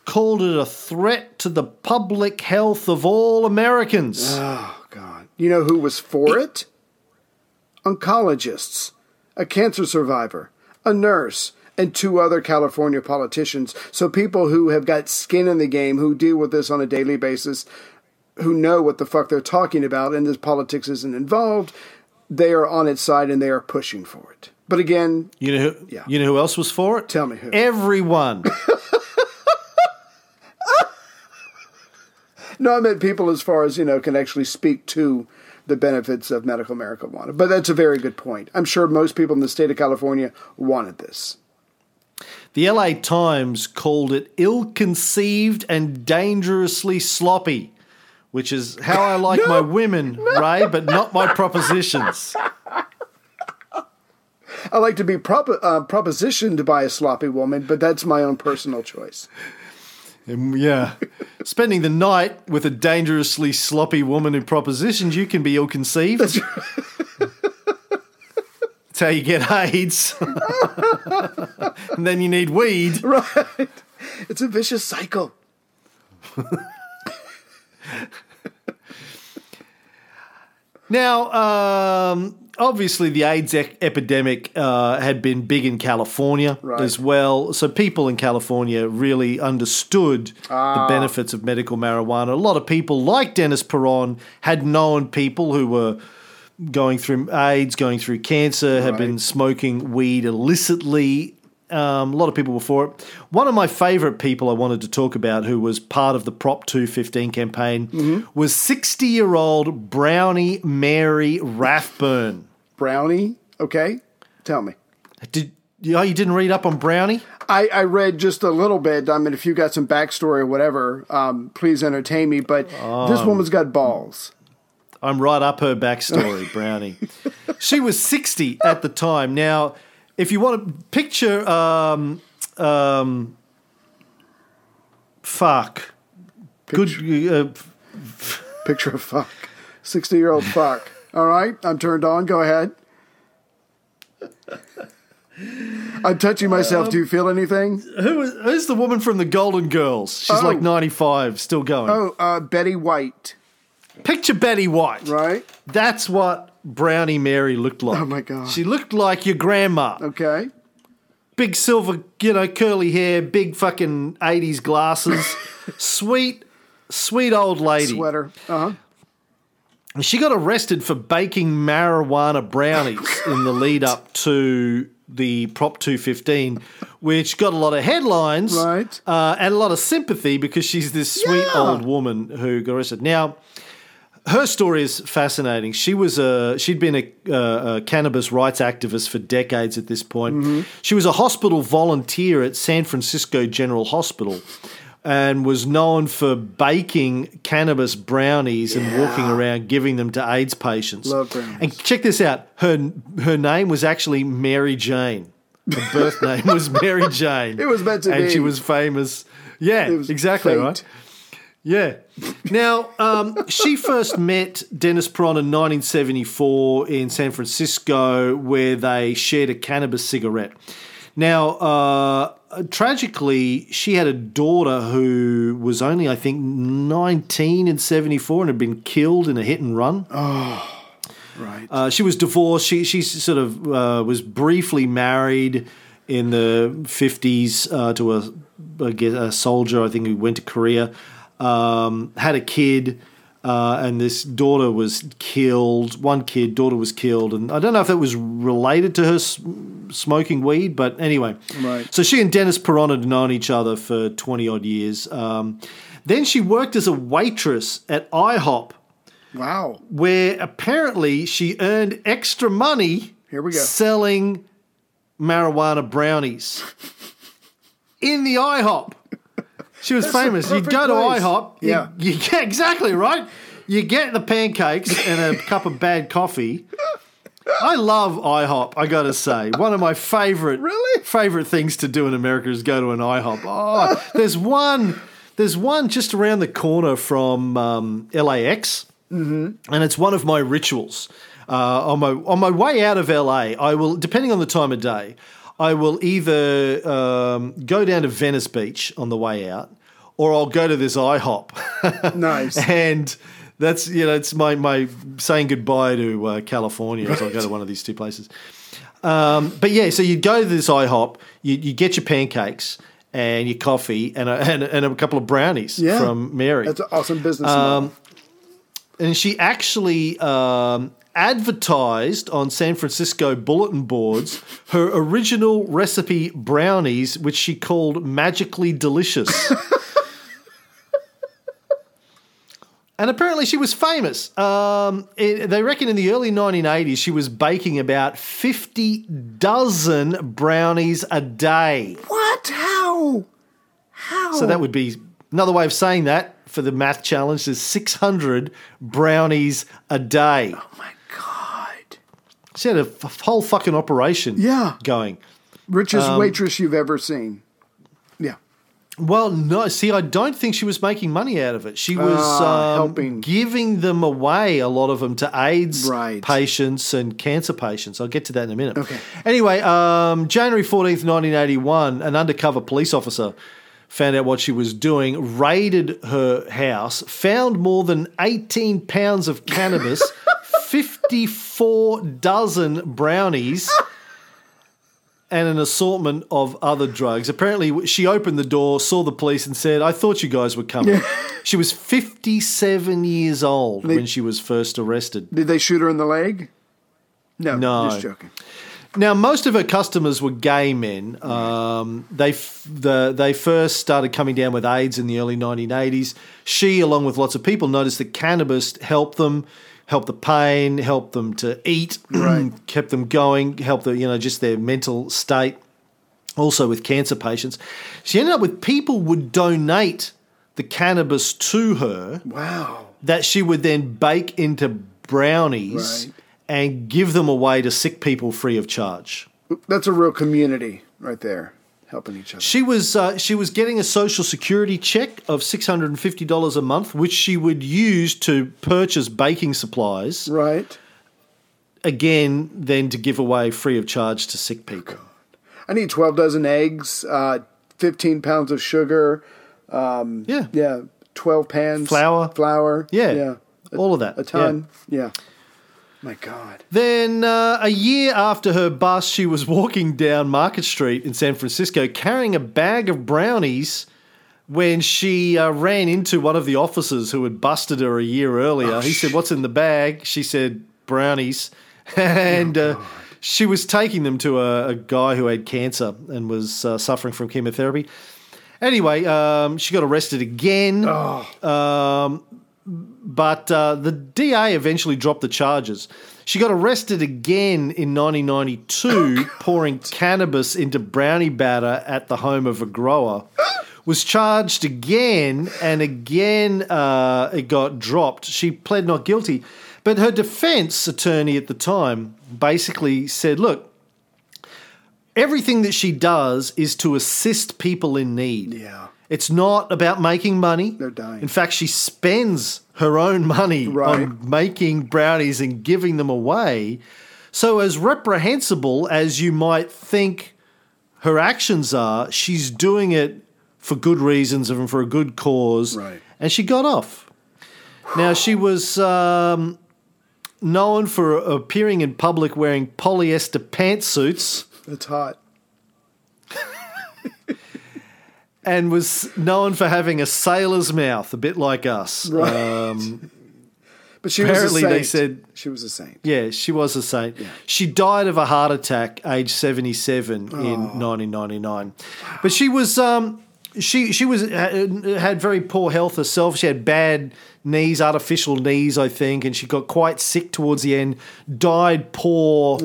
called it a threat to the public health of all Americans. Oh, God. You know who was for it? Oncologists, a cancer survivor, a nurse, and two other California politicians. So people who have got skin in the game, who deal with this on a daily basis, who know what the fuck they're talking about, and this politics isn't involved, they are on its side and they are pushing for it. But again, you know who? Yeah. You know who else was for it? Tell me who. Everyone. no, I meant people as far as, you know, can actually speak to the benefits of medical marijuana. But that's a very good point. I'm sure most people in the state of California wanted this. the LA Times called it ill-conceived and dangerously sloppy, which is how I like my women, Ray, but not my propositions. I like to be prop- uh, propositioned by a sloppy woman, but that's my own personal choice. Yeah. Spending the night with a dangerously sloppy woman who propositions you can be ill conceived. That's, how you get AIDS. and then you need weed. Right. It's a vicious cycle. Now, um, obviously, the AIDS e- epidemic uh, had been big in California Right. as well. So people in California really understood Ah. the benefits of medical marijuana. A lot of people, like Dennis Peron, had known people who were going through AIDS, going through cancer, had Right. been smoking weed illicitly. Um, a lot of people were for it. One of my favourite people I wanted to talk about, who was part of the Prop 215 campaign, Mm-hmm. was 60 year old Brownie Mary Rathbun. Brownie. Okay, tell me. Did oh, you didn't read up on Brownie? I, I read just a little bit. I mean, if you got some backstory or whatever, um, please entertain me. But this Um, woman's got balls. I'm right up her backstory, Brownie. She was 60 at the time. Now, if you want to picture, um, um, fuck, good, uh, Picture of fuck. 60 year old fuck. All right, I'm turned on. Go ahead. I'm touching myself. Do you feel anything? who is, who's the woman from the Golden Girls? She's Oh. like 95, still going. Oh, uh, Betty White. Picture Betty White. Right. That's what Brownie Mary looked like. Oh, my God. She looked like your grandma. Okay. big silver, you know, curly hair, big fucking 80s glasses. sweet, sweet old lady. Sweater. Uh huh. And She got arrested for baking marijuana brownies in the lead up to the Prop 215, which got a lot of headlines Right. uh, and a lot of sympathy because she's this sweet Yeah. old woman who got arrested. Now, her story is fascinating. She was a she'd been a, a, a cannabis rights activist for decades at this point. Mm-hmm. She was a hospital volunteer at San Francisco General Hospital. And was known for baking cannabis brownies and walking around giving them to AIDS patients. Love brownies. And check this out: her her name was actually Mary Jane. Her birth name was Mary Jane. It was meant to and be. she was famous. Yeah, It was exactly fate. right. Yeah. Now, um, she first met Dennis Peron in 1974 in San Francisco, where they shared a cannabis cigarette. Now, uh, tragically, she had a daughter who was only, I think, 19 in 74 and had been killed in a hit and run. Right. Uh, she was divorced. She she sort of uh, was briefly married in the fifties uh, to a, a soldier. I think who went to Korea. Um, had a kid, uh, and this daughter was killed. One kid, daughter was killed, and I don't know if that was related to her smoking weed, but anyway. Right. So she and Dennis Peron had known each other for twenty odd years. Um, then she worked as a waitress at IHOP wow. where apparently she earned extra money Here we go. selling marijuana brownies in the IHOP. She was That's famous. You'd go to place. IHOP. Yeah. You, get exactly right. You get the pancakes and a cup of bad coffee. I love IHOP. I got to say, one of my favorite Really? favorite things to do in America is go to an IHOP. Oh, there's one. There's one just around the corner from um, LAX and it's one of my rituals. Uh, on my on my way out of LA, I will, depending on the time of day, I will either um, go down to Venice Beach on the way out, or I'll go to this IHOP. Nice. and that's you know it's my my saying goodbye to uh, California as I go to one of these two places. Um, but yeah, so you go to this IHOP, you, you get your pancakes and your coffee and a, and, a- and a couple of brownies Yeah. from Mary That's an awesome business Um. And she actually um, advertised on San Francisco bulletin boards her original recipe brownies, which she called magically delicious. and apparently, she was famous. Um, it- they reckon in the early 1980s, she was baking about 50 dozen brownies a day. What? How? How? So that would be another way of saying that for the math challenge is 600 brownies a day. Oh my God. She had a f- whole fucking operation Yeah. going. Richest Um, waitress you've ever seen. Yeah. Well, no, see, I don't think she was making money out of it. She was Ah, um, helping. giving them away, a lot of them, to AIDS Right. patients and cancer patients. I'll get to that in a minute. Okay. Anyway, um, January 14th, 1981, an undercover police officer found out what she was doing, raided her house, found more than 18 pounds of cannabis, 54 dozen brownies, and an assortment of other drugs. Apparently, she opened the door, saw the police, and said, I thought you guys were coming. she was 57 years old They- when she was first arrested. Did they shoot her in the leg? No. No. Just joking. Now, most of her customers were gay men. Um, they f- the they first started coming down with AIDS in the early 1980s. She, along with lots of people, noticed that cannabis helped them, helped the pain, helped them to eat, kept them going, helped the you know just their mental state. Also with cancer patients, she ended up with people would donate the cannabis to her Wow. that she would then bake into brownies Right. And give them away to sick people free of charge. That's a real community right there, helping each other. She was uh, she was getting a social security check of six hundred and fifty dollars a month, which she would use to purchase baking supplies. Right. Again, then to give away free of charge to sick people. I need 12 dozen eggs, uh, 15 pounds of sugar. Um, Yeah. Yeah. 12 pans. Flour. Flour. Yeah, Yeah. all of that. A ton. Yeah. My God. Then, uh, a year after her bust, she was walking down Market Street in San Francisco carrying a bag of brownies when she uh, ran into one of the officers who had busted her a year earlier. he said, What's in the bag? She said, Brownies. and uh, she was taking them to a, a guy who had cancer and was uh, suffering from chemotherapy. Anyway, um, she got arrested again. Um, but uh, the DA eventually dropped the charges. She got arrested again in 1992, pouring cannabis into brownie batter at the home of a grower. Was charged again, and again uh, it got dropped. She pled not guilty, but her defense attorney at the time basically said, "Look, everything that she does is to assist people in need. Yeah. It's not about making money. They're dying. In fact, she spends her own money Right. on making brownies and giving them away. So, as reprehensible as you might think her actions are, she's doing it for good reasons and for a good cause. Right. And she got off. Now, she was um, known for appearing in public wearing polyester pantsuits. That's hot. And was known for having a sailor's mouth, a bit like us. Right. Um, But she was apparently a saint. they said- she was a saint. yeah, she was a saint. She died of a heart attack, age seventy-seven, in nineteen ninety-nine. But she was um, she she was uh, had very poor health herself. She had bad knees, artificial knees, I think, and she got quite sick towards the end. Died poor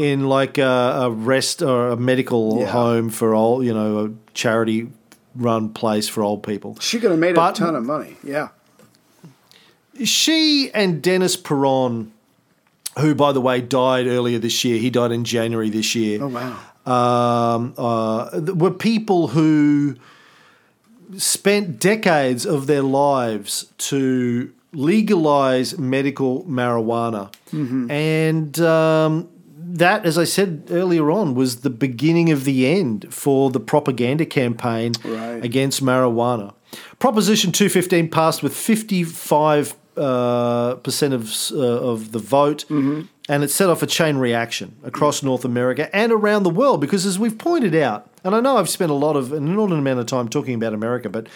in like a, a rest or a medical Yeah. home for all you know, a charity run place for old people. She could have made But- a ton of money. Yeah. She and Dennis Peron, who, by the way, died earlier this year, he died in January this year. Oh, wow. Um, uh, were people who spent decades of their lives to legalize medical marijuana. And um, that, as I said earlier on, was the beginning of the end for the propaganda campaign Right. against marijuana. Proposition 215 passed with 55 uh, percent of uh, of the vote, and it set off a chain reaction across North America and around the world. Because, as we've pointed out, and I know I've spent a lot of an inordinate amount of time talking about America, but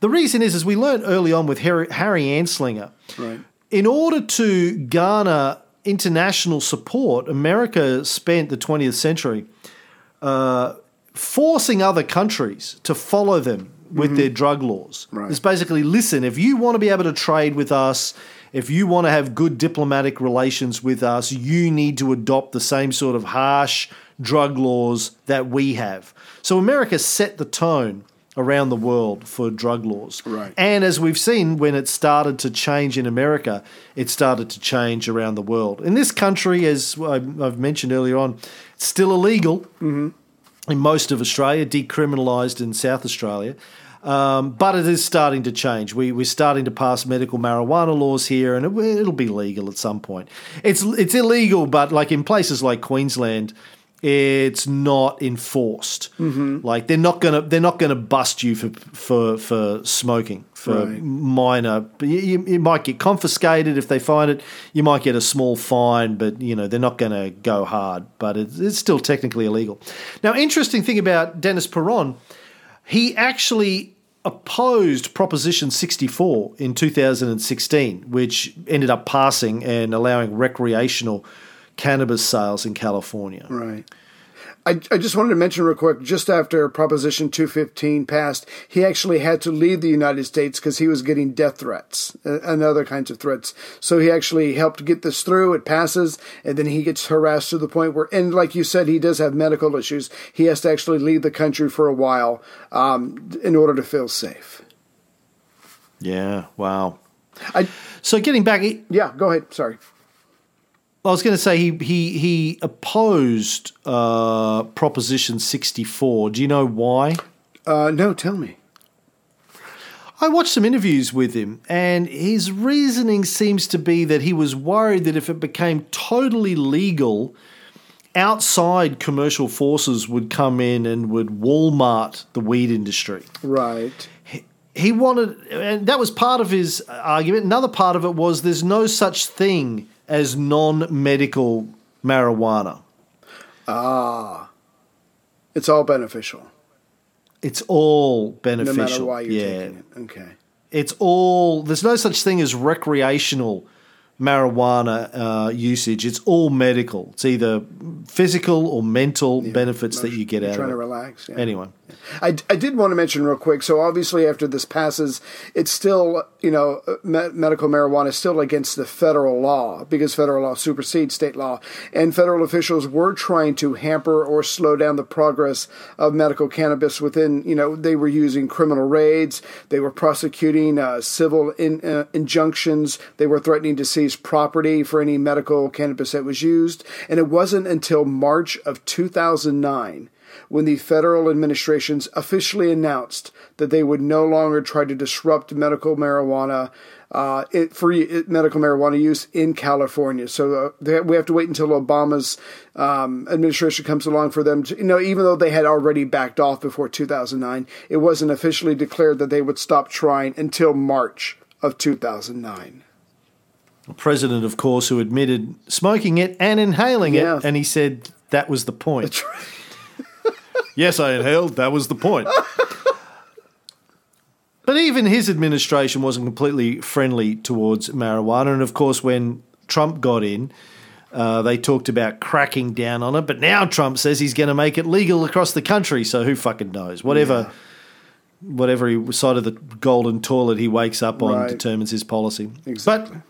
the reason is, as we learned early on with Harry, Harry Anslinger, Right. in order to garner international support, America spent the 20th century uh, forcing other countries to follow them with their drug laws. Right. It's basically listen, if you want to be able to trade with us, if you want to have good diplomatic relations with us, you need to adopt the same sort of harsh drug laws that we have. So America set the tone around the world for drug laws. Right. And as we've seen, when it started to change in America, it started to change around the world. In this country, as I've mentioned earlier on, it's still illegal in most of Australia, decriminalised in South Australia. Um, but it is starting to change. We, we're starting to pass medical marijuana laws here, and it, it'll be legal at some point. It's it's illegal, but like in places like Queensland, it's not enforced. Mm-hmm. Like they're not gonna they're not gonna bust you for for for smoking for Right. minor. But you, you, might get confiscated if they find it. You might get a small fine, but you know they're not going to go hard. But it's, it's still technically illegal. Now, interesting thing about Dennis Peron, he actually opposed Proposition 64 in 2016, which ended up passing and allowing recreational cannabis sales in California. Right. I, I just wanted to mention real quick just after Proposition 215 passed, he actually had to leave the United States because he was getting death threats and other kinds of threats. So he actually helped get this through. It passes, and then he gets harassed to the point where, and like you said, he does have medical issues. He has to actually leave the country for a while um, in order to feel safe. Yeah, wow. I, So getting back, yeah, go ahead. Sorry. I was going to say he he he opposed uh, Proposition sixty four. Do you know why? Uh, no, tell me. I watched some interviews with him, and his reasoning seems to be that he was worried that if it became totally legal, outside commercial forces would come in and would Walmart the weed industry. Right. He wanted, and that was part of his argument. Another part of it was there's no such thing as non medical marijuana. Ah. It's all beneficial, It's all beneficial. no matter why you're yeah. taking it. Okay. it's all there's no such thing as recreational marijuana uh, usage it's all medical it's either physical or mental benefits that you get out trying of to it relax. Yeah. anyway I, I did want to mention real quick. So obviously, after this passes, it's still you know me- medical marijuana is still against the federal law because federal law supersedes state law, and federal officials were trying to hamper or slow down the progress of medical cannabis. Within you know they were using criminal raids, they were prosecuting uh, civil in, uh, injunctions, they were threatening to seize property for any medical cannabis that was used, and it wasn't until March of 2009 when the federal administrations officially announced that they would no longer try to disrupt medical marijuana, uh, it, it, medical marijuana use in California. So uh, they, we have to wait until Obama's um, administration comes along for them to, you know, even though they had already backed off before 2009, it wasn't officially declared that they would stop trying until March of 2009. A president of course who admitted smoking it and inhaling Yeah. it and he said that was the point yes i inhaled that was the point But even his administration wasn't completely friendly towards marijuana. And of course, when Trump got in, uh, they talked about cracking down on it. But now Trump says he's going to make it legal across the country. So who fucking knows? Whatever, whatever he, side of the golden toilet he wakes up on Right. determines his policy. Exactly. But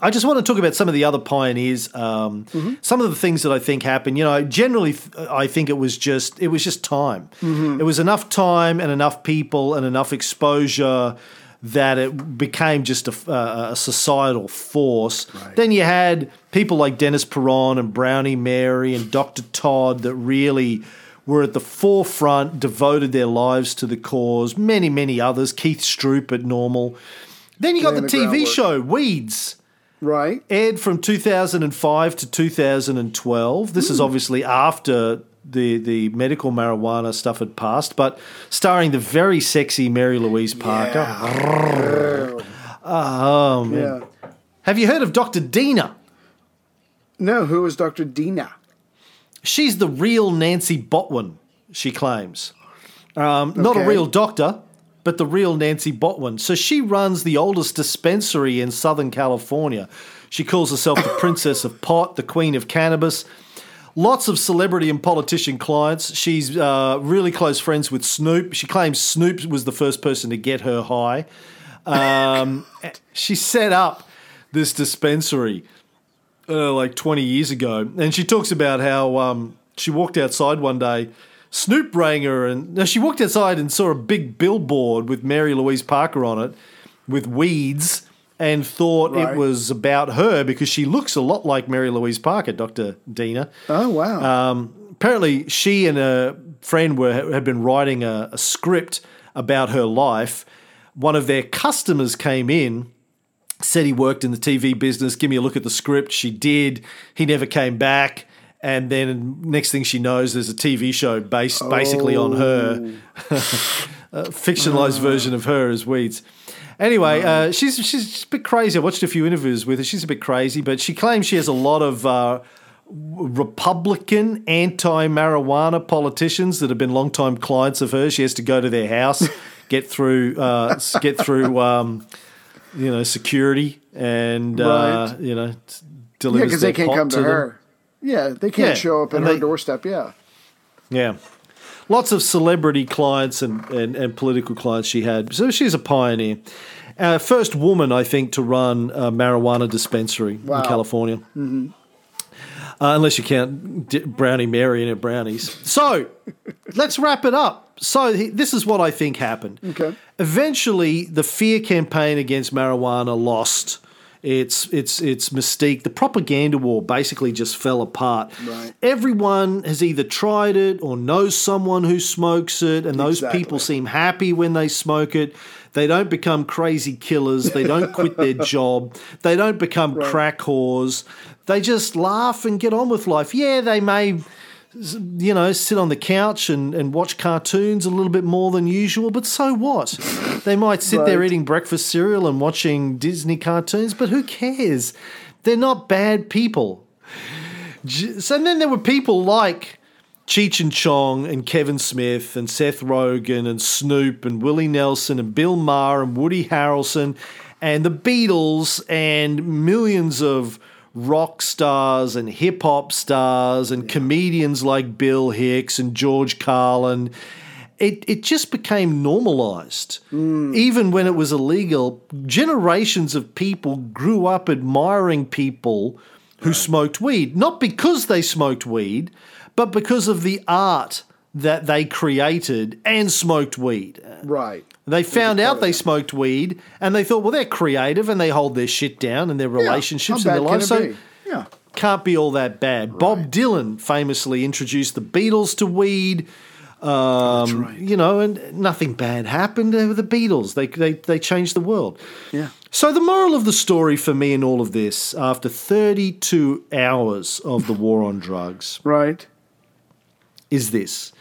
I just want to talk about some of the other pioneers. Um, Some of the things that I think happened. You know, generally, I think it was just it was just time. It was enough time and enough people and enough exposure that it became just a societal force. Then you had people like Dennis Peron and Brownie Mary and Dr. Todd that really were at the forefront, devoted their lives to the cause. Many, many others. Keith Stroup at NORML. Then you got the the TV groundwork. show Weeds Right? aired from 2005 to 2012. This is obviously after the the medical marijuana stuff had passed, but starring the very sexy Mary Louise Parker. Oh man. Yeah. Have you heard of Dr. Dina? No, who is Dr. Dina? She's the real Nancy Botwin, she claims. Um, Not a real doctor, but the real Nancy Botwin. So she runs the oldest dispensary in Southern California. She calls herself the Princess of Pot, the Queen of Cannabis. Lots of celebrity and politician clients. She's uh, really close friends with Snoop. She claims Snoop was the first person to get her high. Um, she set up this dispensary uh, like 20 years ago. And she talks about how um, she walked outside one day, Snoop rang her, and no, she walked outside and saw a big billboard with Mary Louise Parker on it with weeds and thought Right. it was about her because she looks a lot like Mary Louise Parker, Dr. Dina. Oh, wow. Um, apparently, she and a friend were had been writing a, a script about her life. One of their customers came in, said he worked in the TV business. Give me a look at the script. She did. He never came back. And then next thing she knows, there's a TV show based basically on her, a fictionalized version of her as Weeds. Anyway, uh, she's she's a bit crazy. I watched a few interviews with her. She's a bit crazy, but she claims she has a lot of uh, Republican anti-marijuana politicians that have been longtime clients of hers. She has to go to their house, get through, uh, get through, um, you know, security, and uh, Right. you know, t- yeah, delivers because they their can't come to, them. her. Yeah, they can't Yeah, show up at and her they- doorstep. Yeah. Yeah. Lots of celebrity clients and, and, and political clients she had. So she's a pioneer. Uh, first woman, I think, to run a marijuana dispensary Wow. in California. hmm Uh, unless you count D- Brownie Mary and her brownies. So let's wrap it up. So this is what I think happened. Okay. Eventually, the fear campaign against marijuana lost its its its mystique. The propaganda war basically just fell apart. Right. Everyone has either tried it or knows someone who smokes it, and those Exactly. people seem happy when they smoke it. They don't become crazy killers. They don't quit their job. They don't become crack whores. They just laugh and get on with life. Yeah, they may you know, sit on the couch and, and watch cartoons a little bit more than usual, but so what? They might sit there eating breakfast cereal and watching Disney cartoons, but who cares? They're not bad people. So then there were people like Cheech and Chong and Kevin Smith and Seth Rogen and Snoop and Willie Nelson and Bill Maher and Woody Harrelson and the Beatles and millions of rock stars and hip hop stars and comedians like Bill Hicks and George Carlin. It, it just became normalized. Hmm. Even when it was illegal, generations of people grew up admiring people who smoked weed, not because they smoked weed, but because of the art that they created and smoked weed. Right. They found out they smoked weed and they thought, well, they're creative and they hold their shit down and their relationships and their life. So? Yeah. can't be all that bad. Bob Dylan famously introduced the Beatles to weed. Um, You know, and nothing bad happened. They were the Beatles. They, they, they changed the world. Yeah. So the moral of the story for me in all of this, after 32 hours of the war on drugs, Right. is this.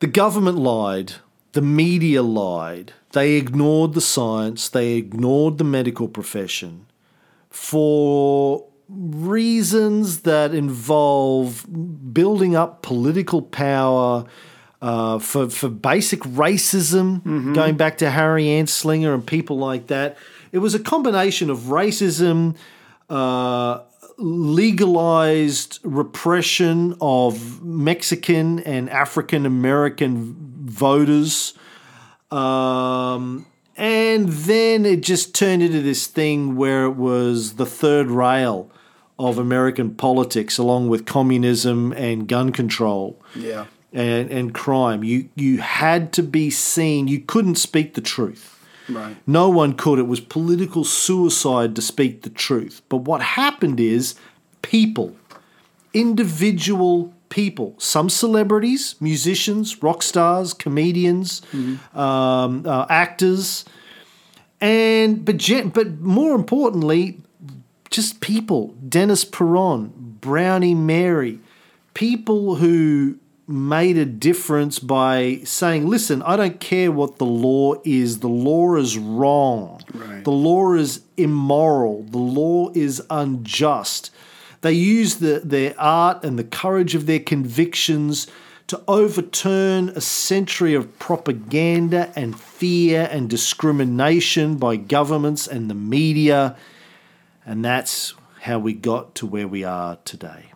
The government lied, the media lied, they ignored the science, they ignored the medical profession for reasons that involve building up political power. Uh, for for basic racism, going back to Harry Anslinger and people like that, it was a combination of racism, uh, legalized repression of Mexican and African American voters. Um, and then it just turned into this thing where it was the third rail of American politics, along with communism and gun control Yeah. and, and crime. You, you had to be seen, you couldn't speak the truth. Right. No one could. It was political suicide to speak the truth. But what happened is people, individual people, some celebrities, musicians, rock stars, comedians, um, uh, actors, and but but more importantly, just people. Dennis Peron, Brownie Mary, people who made a difference by saying, "Listen, I don't care what the law is. The law is wrong. Right. The law is immoral. The law is unjust." They use the, their art and the courage of their convictions to overturn a century of propaganda and fear and discrimination by governments and the media. And that's how we got to where we are today.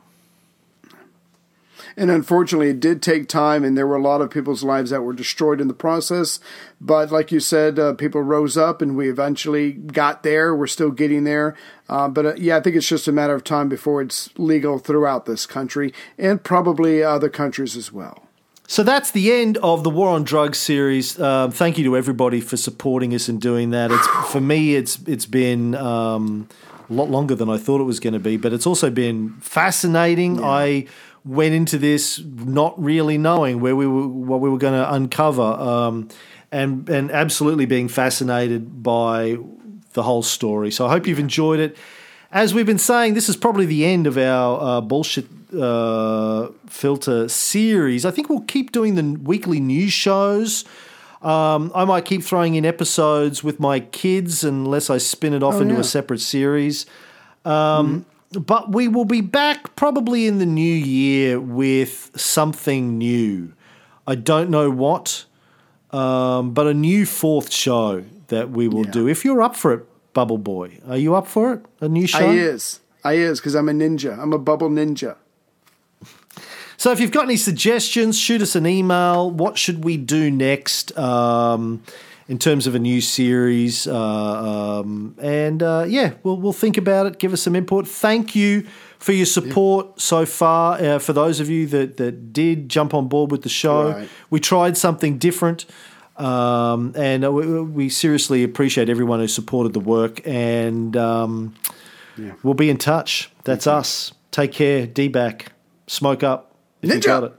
And unfortunately, it did take time, and there were a lot of people's lives that were destroyed in the process. But like you said, uh, people rose up, and we eventually got there. We're still getting there. Uh, but uh, yeah, I think it's just a matter of time before it's legal throughout this country and probably other countries as well. So that's the end of the War on Drugs series. Um, thank you to everybody for supporting us and doing that. It's for me, it's it's been um, a lot longer than I thought it was going to be, but it's also been fascinating. I went into this not really knowing where we were, what we were going to uncover, um, and and absolutely being fascinated by the whole story. So I hope you've enjoyed it. As we've been saying, this is probably the end of our uh, bullshit uh, filter series. I think we'll keep doing the weekly news shows. Um, I might keep throwing in episodes with my kids unless I spin it off Oh, into yeah. a separate series. Um, But we will be back probably in the new year with something new. I don't know what, um, but a new fourth show that we will do. If you're up for it, Bubble Boy, are you up for it? A new show? I is. I is because I'm a ninja. I'm a bubble ninja. So if you've got any suggestions, shoot us an email. What should we do next um, in terms of a new series? Uh, um, and uh, yeah, we'll, we'll think about it. Give us some input. Thank you for your support so far. Uh, for those of you that, that did jump on board with the show, Right. we tried something different. Um, and uh, we, we seriously appreciate everyone who supported the work. And um, we'll be in touch. That's us. Take care. D back. Smoke up. If you Ninja! got it.